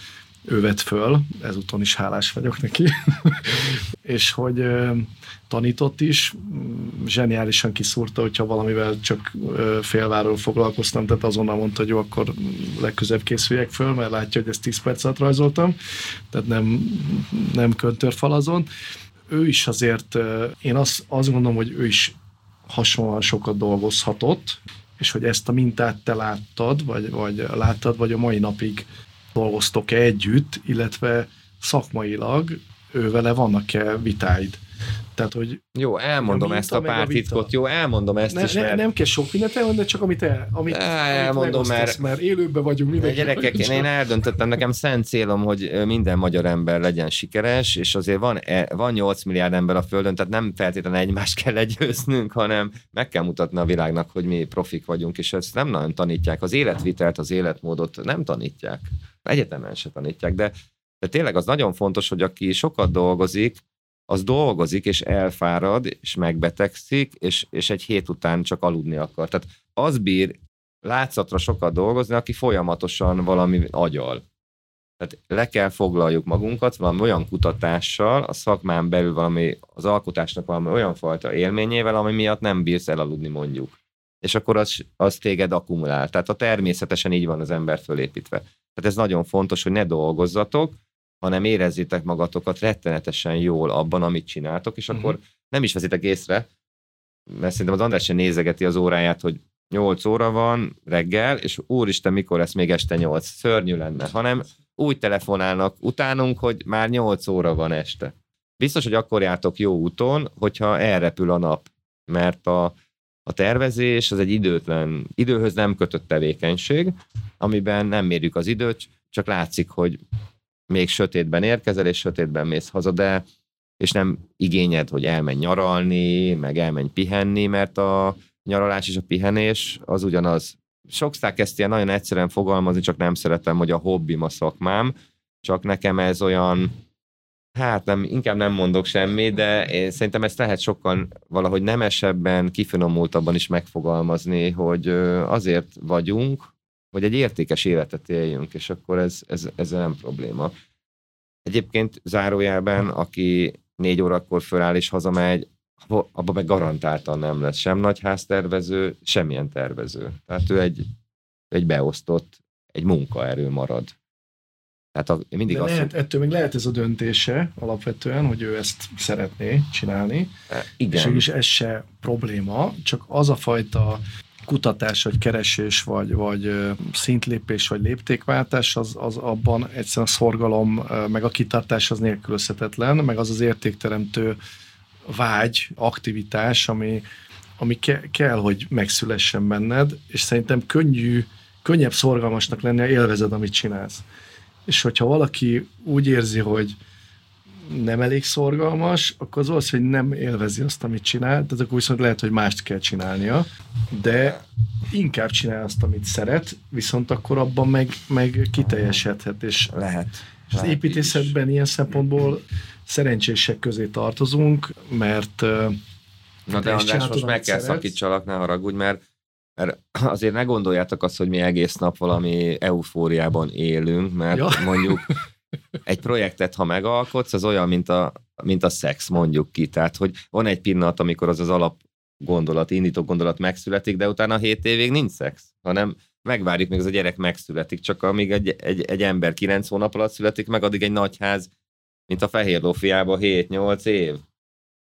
ő vett föl, ezúton is hálás vagyok neki, és hogy tanított is, zseniálisan kiszúrta, hogyha valamivel csak félváról foglalkoztam, tehát azonnal mondta, hogy jó, akkor legközebb készüljek föl, mert látja, hogy ezt 10 perc alatt rajzoltam, tehát nem, nem köntörfalazon. Ő is azért, én azt, azt gondolom, hogy ő is hasonlóan sokat dolgozhatott, és hogy ezt a mintát te láttad, vagy, vagy láttad, vagy a mai napig dolgoztok-e együtt, illetve szakmailag ővele vannak-e vitáid? Tehát, hogy Jó, elmondom a ezt a pár titkot, jó, elmondom ezt ne, is, ne, mert... Nem kell sok mindent elmondani, csak amit, el, amit, elmondom, amit mert, mert élőben vagyunk mindenki. Gyerekek, én, én eldöntöttem, nekem szent célom, hogy minden magyar ember legyen sikeres, és azért van, e, van 8 milliárd ember a Földön, tehát nem feltétlenül egymást kell legyőznünk, hanem meg kell mutatni a világnak, hogy mi profik vagyunk, és ezt nem nagyon tanítják. Az életvitelt, az életmódot nem tanítják. Egyetemen se tanítják, de de tényleg az nagyon fontos, hogy aki sokat dolgozik, az dolgozik, és elfárad, és megbetegszik, és, és egy hét után csak aludni akar. Tehát az bír látszatra sokat dolgozni, aki folyamatosan valami agyal. Tehát le kell foglaljuk magunkat valami olyan kutatással, a szakmán belül valami, az alkotásnak valami olyan fajta élményével, ami miatt nem bírsz elaludni mondjuk. És akkor az, az téged akkumulál. Tehát a természetesen így van az ember fölépítve. Tehát ez nagyon fontos, hogy ne dolgozzatok, hanem érezzétek magatokat rettenetesen jól abban, amit csináltok, és uh-huh. akkor nem is veszitek észre, mert szerintem az András sem nézegeti az óráját, hogy 8 óra van reggel, és úristen, mikor lesz még este 8, szörnyű lenne, hanem úgy telefonálnak utánunk, hogy már 8 óra van este. Biztos, hogy akkor jártok jó úton, hogyha elrepül a nap, mert a, a tervezés az egy időtlen, időhöz nem kötött tevékenység, amiben nem mérjük az időt, csak látszik, hogy még sötétben érkezel, és sötétben mész haza, de és nem igényed, hogy elmenj nyaralni, meg elmenj pihenni, mert a nyaralás és a pihenés az ugyanaz. Sokszor ezt ilyen nagyon egyszerűen fogalmazni, csak nem szeretem, hogy a hobbim a szakmám, csak nekem ez olyan, hát nem, inkább nem mondok semmi, de én szerintem ezt lehet sokkal valahogy nemesebben, kifinomultabban is megfogalmazni, hogy azért vagyunk, hogy egy értékes életet éljünk, és akkor ez, ez, ez nem probléma. Egyébként zárójelben, aki négy órakor föláll és hazamegy, abban meg garantáltan nem lesz sem nagyháztervező, semmilyen tervező. Tehát ő egy, egy beosztott, egy munkaerő marad. Tehát a, mindig De azt, lehet, ettől még lehet ez a döntése alapvetően, hogy ő ezt szeretné csinálni. E, igen. És ez se probléma, csak az a fajta kutatás, vagy keresés, vagy, vagy szintlépés, vagy léptékváltás, az, az abban egyszerűen a szorgalom, meg a kitartás az nélkülözhetetlen, meg az az értékteremtő vágy, aktivitás, ami, ami ke- kell, hogy megszülessen benned, és szerintem könnyű, könnyebb szorgalmasnak lenni, ha élvezed, amit csinálsz. És hogyha valaki úgy érzi, hogy nem elég szorgalmas, akkor az valószínű, hogy nem élvezi azt, amit csinál, tehát akkor viszont lehet, hogy mást kell csinálnia, de inkább csinál azt, amit szeret, viszont akkor abban meg, meg kiteljesedhet, és lehet. És az építészetben is. ilyen szempontból szerencsések közé tartozunk, mert Na de András, most meg kell szakítsalak, ne haragudj, mert mert azért ne gondoljátok azt, hogy mi egész nap valami eufóriában élünk, mert ja. mondjuk egy projektet, ha megalkotsz, az olyan, mint a, mint a szex, mondjuk ki. Tehát, hogy van egy pillanat, amikor az az alap gondolat, indító gondolat megszületik, de utána 7 évig nincs szex, hanem megvárjuk, még az a gyerek megszületik, csak amíg egy, egy, egy ember 9 hónap alatt születik, meg addig egy nagyház, mint a fehér lófiában 7-8 év.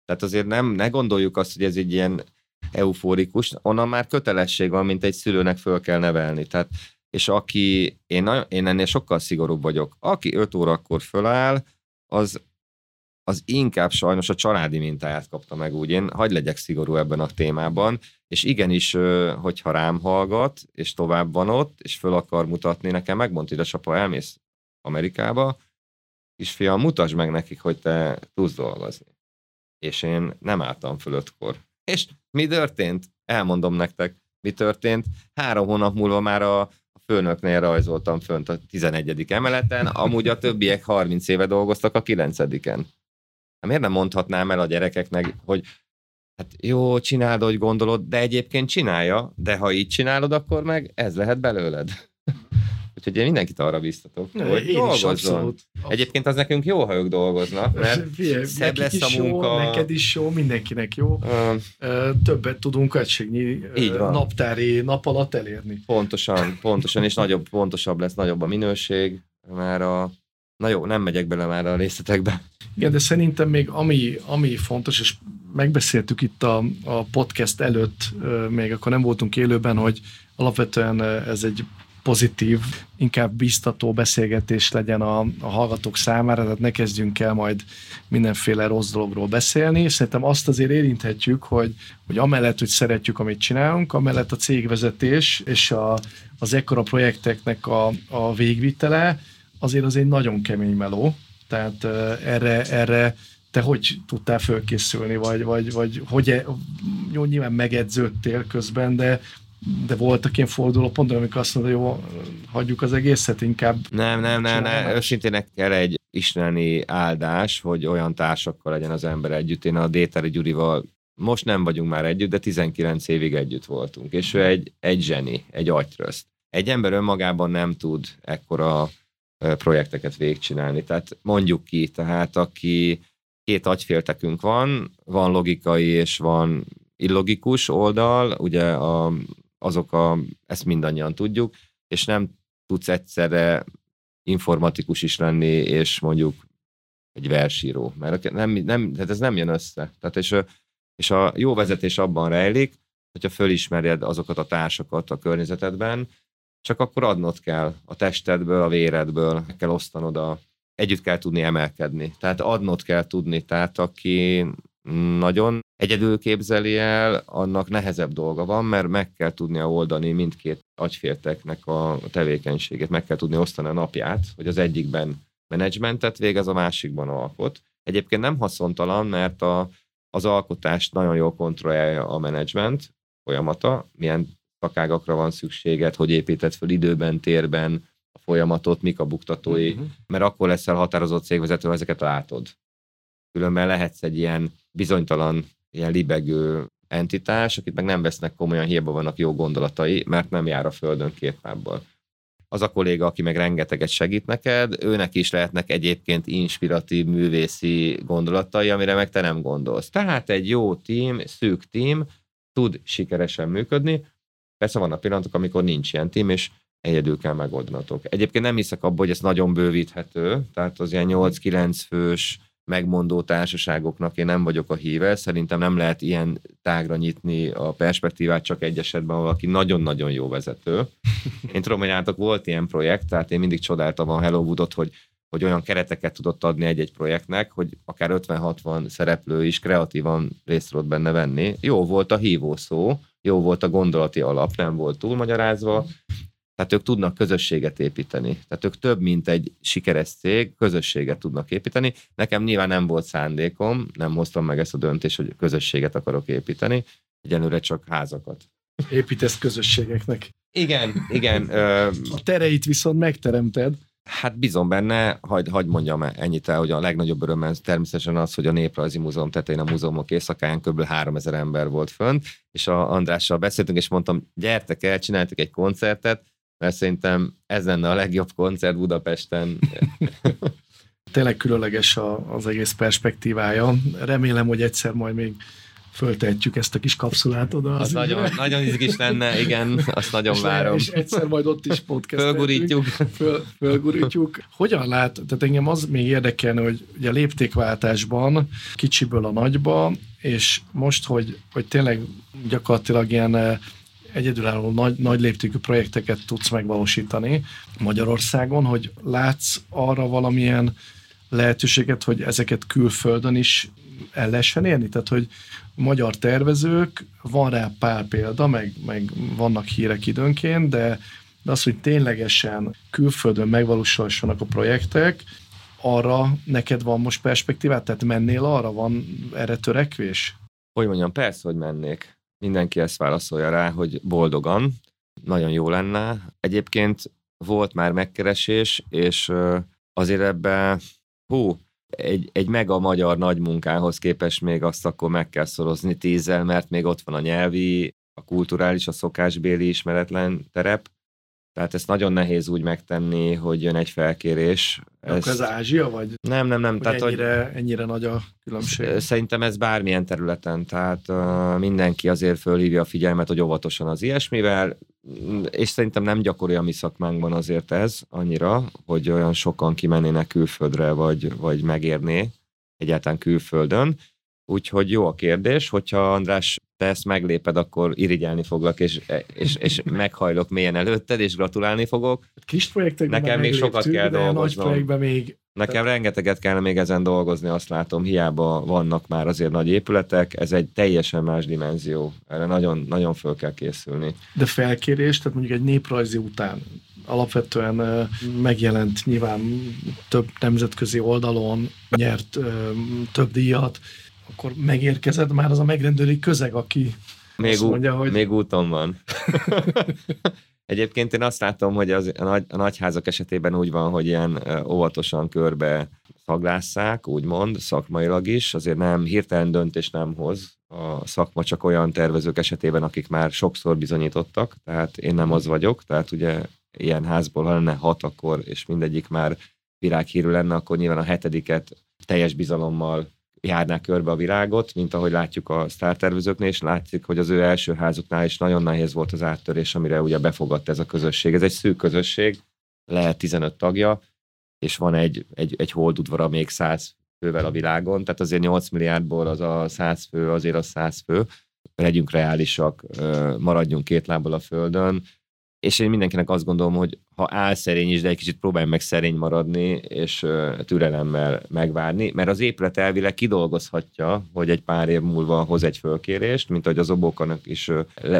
Tehát azért nem, ne gondoljuk azt, hogy ez egy ilyen eufórikus, onnan már kötelesség van, mint egy szülőnek föl kell nevelni. Tehát és aki, én, én ennél sokkal szigorúbb vagyok, aki 5 órakor föláll, az, az inkább sajnos a családi mintáját kapta meg úgy. Én hagy legyek szigorú ebben a témában, és igenis, hogyha rám hallgat, és tovább van ott, és föl akar mutatni, nekem megmondta, hogy a sapa elmész Amerikába, és fiam, mutasd meg nekik, hogy te tudsz dolgozni. És én nem álltam föl ötkor. És mi történt? Elmondom nektek, mi történt. Három hónap múlva már a főnöknél rajzoltam fönt a 11. emeleten, amúgy a többiek 30 éve dolgoztak a 9 Hát miért nem mondhatnám el a gyerekeknek, hogy hát jó, csináld, hogy gondolod, de egyébként csinálja, de ha így csinálod, akkor meg ez lehet belőled. Úgyhogy én mindenkit arra biztatok, ne, hogy én dolgozzon. Egyébként az nekünk jó, ha ők dolgoznak, mert Figyelj, szebb lesz a munka. Jó, neked is jó, mindenkinek jó. Uh, Többet tudunk egységnyi naptári nap alatt elérni. Pontosan, pontosan, és nagyobb, pontosabb lesz, nagyobb a minőség, mert a Na jó, nem megyek bele már a részletekbe. Igen, de szerintem még ami, ami fontos, és megbeszéltük itt a, a podcast előtt, még akkor nem voltunk élőben, hogy alapvetően ez egy pozitív, inkább biztató beszélgetés legyen a, a hallgatók számára, tehát ne kezdjünk el majd mindenféle rossz dologról beszélni. Szerintem azt azért érinthetjük, hogy, hogy amellett, hogy szeretjük, amit csinálunk, amellett a cégvezetés és a, az ekkora projekteknek a, a végvitele azért az egy nagyon kemény meló, tehát erre, erre te hogy tudtál fölkészülni, vagy, vagy, vagy hogy, e, jó, nyilván megedződtél közben, de de voltak ilyen fordulópontok, amikor azt mondta, jó, hagyjuk az egészet, inkább... Nem, nem, nem, nem. őszintén kell egy isteni áldás, hogy olyan társakkal legyen az ember együtt. Én a Déteri Gyurival most nem vagyunk már együtt, de 19 évig együtt voltunk, és ő egy, egy zseni, egy agytröszt. Egy ember önmagában nem tud ekkora projekteket végigcsinálni. Tehát mondjuk ki, tehát aki két agyféltekünk van, van logikai és van illogikus oldal, ugye a, azok a, ezt mindannyian tudjuk, és nem tudsz egyszerre informatikus is lenni, és mondjuk egy versíró, mert nem, nem, tehát ez nem jön össze. Tehát és, és a jó vezetés abban rejlik, hogyha fölismerjed azokat a társakat a környezetedben, csak akkor adnod kell a testedből, a véredből, kell osztanod a, együtt kell tudni emelkedni. Tehát adnod kell tudni, tehát aki nagyon egyedül képzeli el, annak nehezebb dolga van, mert meg kell tudnia oldani mindkét agyfélteknek a tevékenységét, meg kell tudni osztani a napját, hogy az egyikben menedzsmentet végez, a másikban alkot. Egyébként nem haszontalan, mert a, az alkotást nagyon jól kontrollálja a menedzsment folyamata, milyen szakágakra van szükséged, hogy építed fel időben, térben a folyamatot, mik a buktatói, uh-huh. mert akkor leszel határozott cégvezető, ezeket látod. Különben lehetsz egy ilyen bizonytalan, ilyen libegő entitás, akit meg nem vesznek komolyan, hiába vannak jó gondolatai, mert nem jár a földön két lábbal. Az a kolléga, aki meg rengeteget segít neked, őnek is lehetnek egyébként inspiratív művészi gondolatai, amire meg te nem gondolsz. Tehát egy jó tím, szűk tím tud sikeresen működni, Persze vannak pillanatok, amikor nincs ilyen tím, és egyedül kell megoldanatok. Egyébként nem hiszek abban, hogy ez nagyon bővíthető, tehát az ilyen 8-9 fős megmondó társaságoknak én nem vagyok a híve, szerintem nem lehet ilyen tágra nyitni a perspektívát csak egy esetben, valaki nagyon-nagyon jó vezető. Én tudom, hogy nálatok volt ilyen projekt, tehát én mindig csodáltam a Hello Woodot, hogy hogy olyan kereteket tudott adni egy-egy projektnek, hogy akár 50-60 szereplő is kreatívan részt tudott benne venni. Jó volt a hívó szó, jó volt a gondolati alap, nem volt túlmagyarázva, tehát ők tudnak közösséget építeni. Tehát ők több, mint egy sikeres cég, közösséget tudnak építeni. Nekem nyilván nem volt szándékom, nem hoztam meg ezt a döntést, hogy közösséget akarok építeni, egyenlőre csak házakat. Építesz közösségeknek. Igen, igen. a tereit viszont megteremted. Hát bizony benne, hagyd hagy mondjam ennyit el, hogy a legnagyobb öröm természetesen az, hogy a Néprajzi Múzeum tetején a múzeumok éjszakáján kb. 3000 ember volt fönt, és a Andrással beszéltünk, és mondtam, gyertek el, csináltuk egy koncertet, mert szerintem ez lenne a legjobb koncert Budapesten. Tényleg különleges az egész perspektívája. Remélem, hogy egyszer majd még föltehetjük ezt a kis kapszulát oda. Az, az nagyon, nagyon izgis lenne, igen, azt nagyon és várom. És egyszer majd ott is podcast. Fölgurítjuk. Föl, fölgurítjuk. Hogyan lát, tehát engem az még érdekel, hogy ugye a léptékváltásban kicsiből a nagyba, és most, hogy, hogy tényleg gyakorlatilag ilyen eh, egyedülálló nagy, nagy léptékű projekteket tudsz megvalósítani Magyarországon, hogy látsz arra valamilyen lehetőséget, hogy ezeket külföldön is el lehessen érni? Tehát, hogy magyar tervezők, van rá pár példa, meg, meg vannak hírek időnként, de, de az, hogy ténylegesen külföldön megvalósulhassanak a projektek, arra neked van most perspektívát? Tehát mennél arra? Van erre törekvés? Hogy mondjam, persze, hogy mennék. Mindenki ezt válaszolja rá, hogy boldogan, nagyon jó lenne. Egyébként volt már megkeresés, és azért ebbe, hú, egy, egy mega magyar nagy munkához képest még azt akkor meg kell szorozni tízzel, mert még ott van a nyelvi, a kulturális, a szokásbéli ismeretlen terep, tehát ezt nagyon nehéz úgy megtenni, hogy jön egy felkérés. Ezt... ez Ázsia, vagy? Nem, nem, nem. Hogy tehát, ennyire, hogy... ennyire nagy a különbség? Szerintem ez bármilyen területen, tehát uh, mindenki azért fölhívja a figyelmet, hogy óvatosan az ilyesmivel, és szerintem nem gyakori a mi szakmánkban azért ez annyira, hogy olyan sokan kimennének külföldre, vagy, vagy megérné egyáltalán külföldön. úgyhogy jó a kérdés, hogyha András te ezt megléped, akkor irigyelni foglak, és, és, és meghajlok mélyen előtted, és gratulálni fogok. Kis projektekben Nekem még sokat kell Nagy dolgoznom. projektben még Nekem rengeteget kellene még ezen dolgozni, azt látom, hiába vannak már azért nagy épületek, ez egy teljesen más dimenzió. Erre nagyon, nagyon föl kell készülni. de felkérés, tehát mondjuk egy néprajzi után alapvetően megjelent nyilván több nemzetközi oldalon, nyert több díjat, akkor megérkezett már az a megrendelői közeg, aki Még, ú- mondja, hogy még úton van. Egyébként én azt látom, hogy az, a, nagy, a nagyházak esetében úgy van, hogy ilyen óvatosan körbe szaglásszák, úgymond, szakmailag is, azért nem hirtelen döntés nem hoz. A szakma csak olyan tervezők esetében, akik már sokszor bizonyítottak, tehát én nem az vagyok, tehát ugye ilyen házból, ha lenne hat akkor, és mindegyik már világhírű lenne, akkor nyilván a hetediket teljes bizalommal járná körbe a világot, mint ahogy látjuk a sztártervezőknél, és látszik, hogy az ő első házuknál is nagyon nehéz volt az áttörés, amire ugye befogadta ez a közösség. Ez egy szűk közösség, lehet 15 tagja, és van egy, egy, egy holdudvara még 100 fővel a világon, tehát azért 8 milliárdból az a 100 fő, azért az 100 fő. Legyünk reálisak, maradjunk két lábbal a földön, és én mindenkinek azt gondolom, hogy ha áll szerény is, de egy kicsit próbálj meg szerény maradni, és türelemmel megvárni, mert az épület elvileg kidolgozhatja, hogy egy pár év múlva hoz egy fölkérést, mint ahogy az obókanak is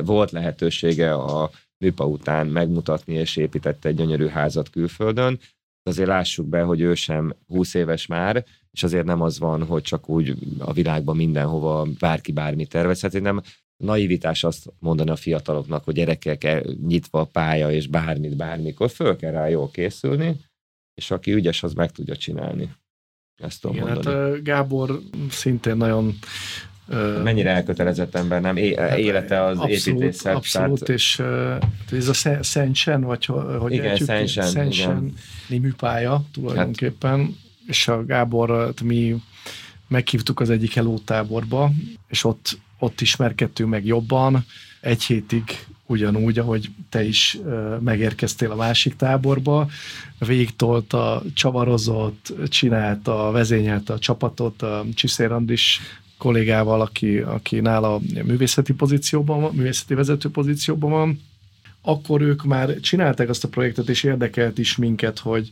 volt lehetősége a műpa után megmutatni, és építette egy gyönyörű házat külföldön. Azért lássuk be, hogy ő sem 20 éves már, és azért nem az van, hogy csak úgy a világban mindenhova bárki bármi tervezhet, nem naivitás azt mondani a fiataloknak, hogy gyerekek el- nyitva a pálya, és bármit, bármikor, föl kell rá jól készülni, és aki ügyes, az meg tudja csinálni. Ezt tudom igen, hát mondani. ö, Gábor szintén nagyon Mennyire elkötelezett ember, nem? É- hát, élete az abszolút, építészet. Abszolút, tehát- és ö, ez a Szen- Szentsen, vagy ho- hogy Igen? Szentsen, Szentsen műpálya tulajdonképpen, Hát- és a Gábor, mi meghívtuk az egyik hello táborba, és ott, ott ismerkedtünk meg jobban, egy hétig ugyanúgy, ahogy te is megérkeztél a másik táborba, végigtolta, csavarozott, csinálta, vezényelte a csapatot, a Csiszér Andris kollégával, aki, aki nála művészeti pozícióban van, művészeti vezető pozícióban van, akkor ők már csinálták azt a projektet, és érdekelt is minket, hogy,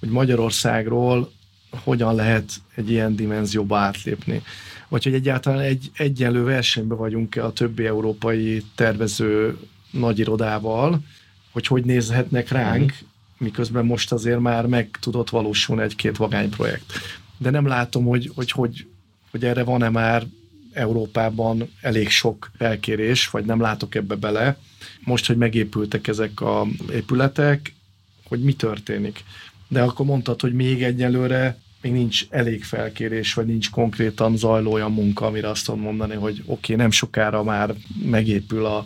hogy Magyarországról hogyan lehet egy ilyen dimenzióba átlépni. Vagy hogy egyáltalán egy egyenlő versenyben vagyunk-e a többi európai tervező nagyirodával, hogy hogy nézhetnek ránk, miközben most azért már meg tudott valósulni egy-két vagány projekt. De nem látom, hogy, hogy, hogy, hogy erre van-e már Európában elég sok felkérés, vagy nem látok ebbe bele. Most, hogy megépültek ezek a épületek, hogy mi történik. De akkor mondtad, hogy még egyelőre még nincs elég felkérés, vagy nincs konkrétan zajló olyan munka, amire azt tudom mondani, hogy oké, okay, nem sokára már megépül a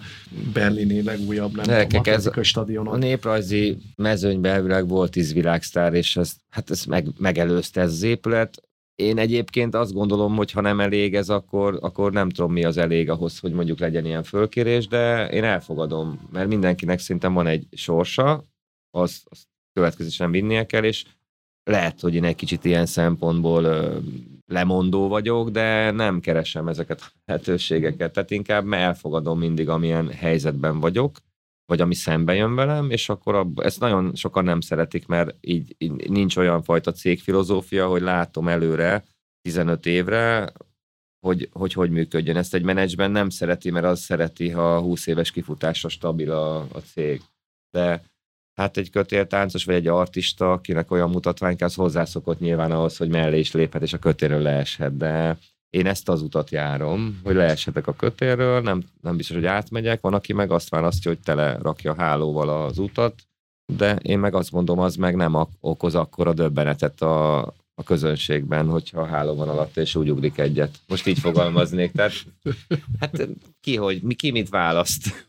berlini legújabb, nem Gyerekek, tudom, ez- A stadionon. néprajzi mezőnyben elvileg volt tíz világsztár, és ez, hát ez meg, megelőzte ez az épület. Én egyébként azt gondolom, hogy ha nem elég ez, akkor, akkor nem tudom mi az elég ahhoz, hogy mondjuk legyen ilyen fölkérés, de én elfogadom, mert mindenkinek szerintem van egy sorsa, azt, azt következősen vinnie kell, és lehet, hogy én egy kicsit ilyen szempontból lemondó vagyok, de nem keresem ezeket a lehetőségeket. Tehát inkább elfogadom mindig, amilyen helyzetben vagyok, vagy ami szembe jön velem, és akkor ab, ezt nagyon sokan nem szeretik, mert így, így nincs olyan fajta cégfilozófia, hogy látom előre 15 évre, hogy, hogy hogy működjön. Ezt egy menedzsment nem szereti, mert az szereti, ha 20 éves kifutásra stabil a, a cég. De hát egy kötéltáncos, vagy egy artista, akinek olyan mutatvány kell, az hozzászokott nyilván ahhoz, hogy mellé is léphet, és a kötélről leeshet, de én ezt az utat járom, hogy leeshetek a kötélről, nem, nem biztos, hogy átmegyek, van, aki meg azt választja, hogy tele rakja hálóval az utat, de én meg azt mondom, az meg nem okoz akkora döbbenetet a, a közönségben, hogyha a háló van alatt, és úgy ugrik egyet. Most így fogalmaznék, tehát hát ki, hogy, mi, ki mit választ?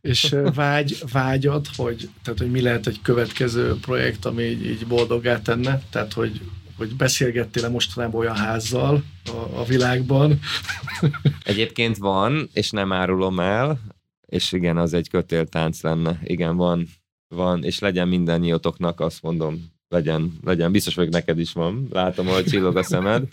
És vágy, vágyad, hogy, tehát, hogy mi lehet egy következő projekt, ami így, így boldoggá tenne? Tehát, hogy, hogy beszélgettél-e mostanában olyan házzal a, a világban? Egyébként van, és nem árulom el, és igen, az egy kötéltánc lenne. Igen, van, van, és legyen minden nyíltoknak, azt mondom, legyen, legyen. Biztos vagyok, neked is van. Látom, hogy csillog a szemed.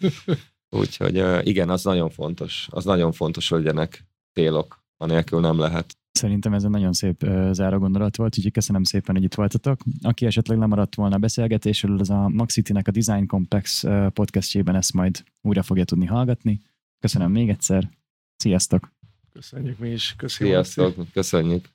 Úgyhogy igen, az nagyon fontos. Az nagyon fontos, hogy legyenek célok, anélkül nem lehet. Szerintem ez egy nagyon szép záró gondolat volt, úgyhogy köszönöm szépen, hogy itt voltatok. Aki esetleg lemaradt volna a beszélgetésről, az a Maxity-nek a Design Complex podcastjében ezt majd újra fogja tudni hallgatni. Köszönöm még egyszer. Sziasztok! Köszönjük mi is. Köszönjük. Sziasztok, köszönjük.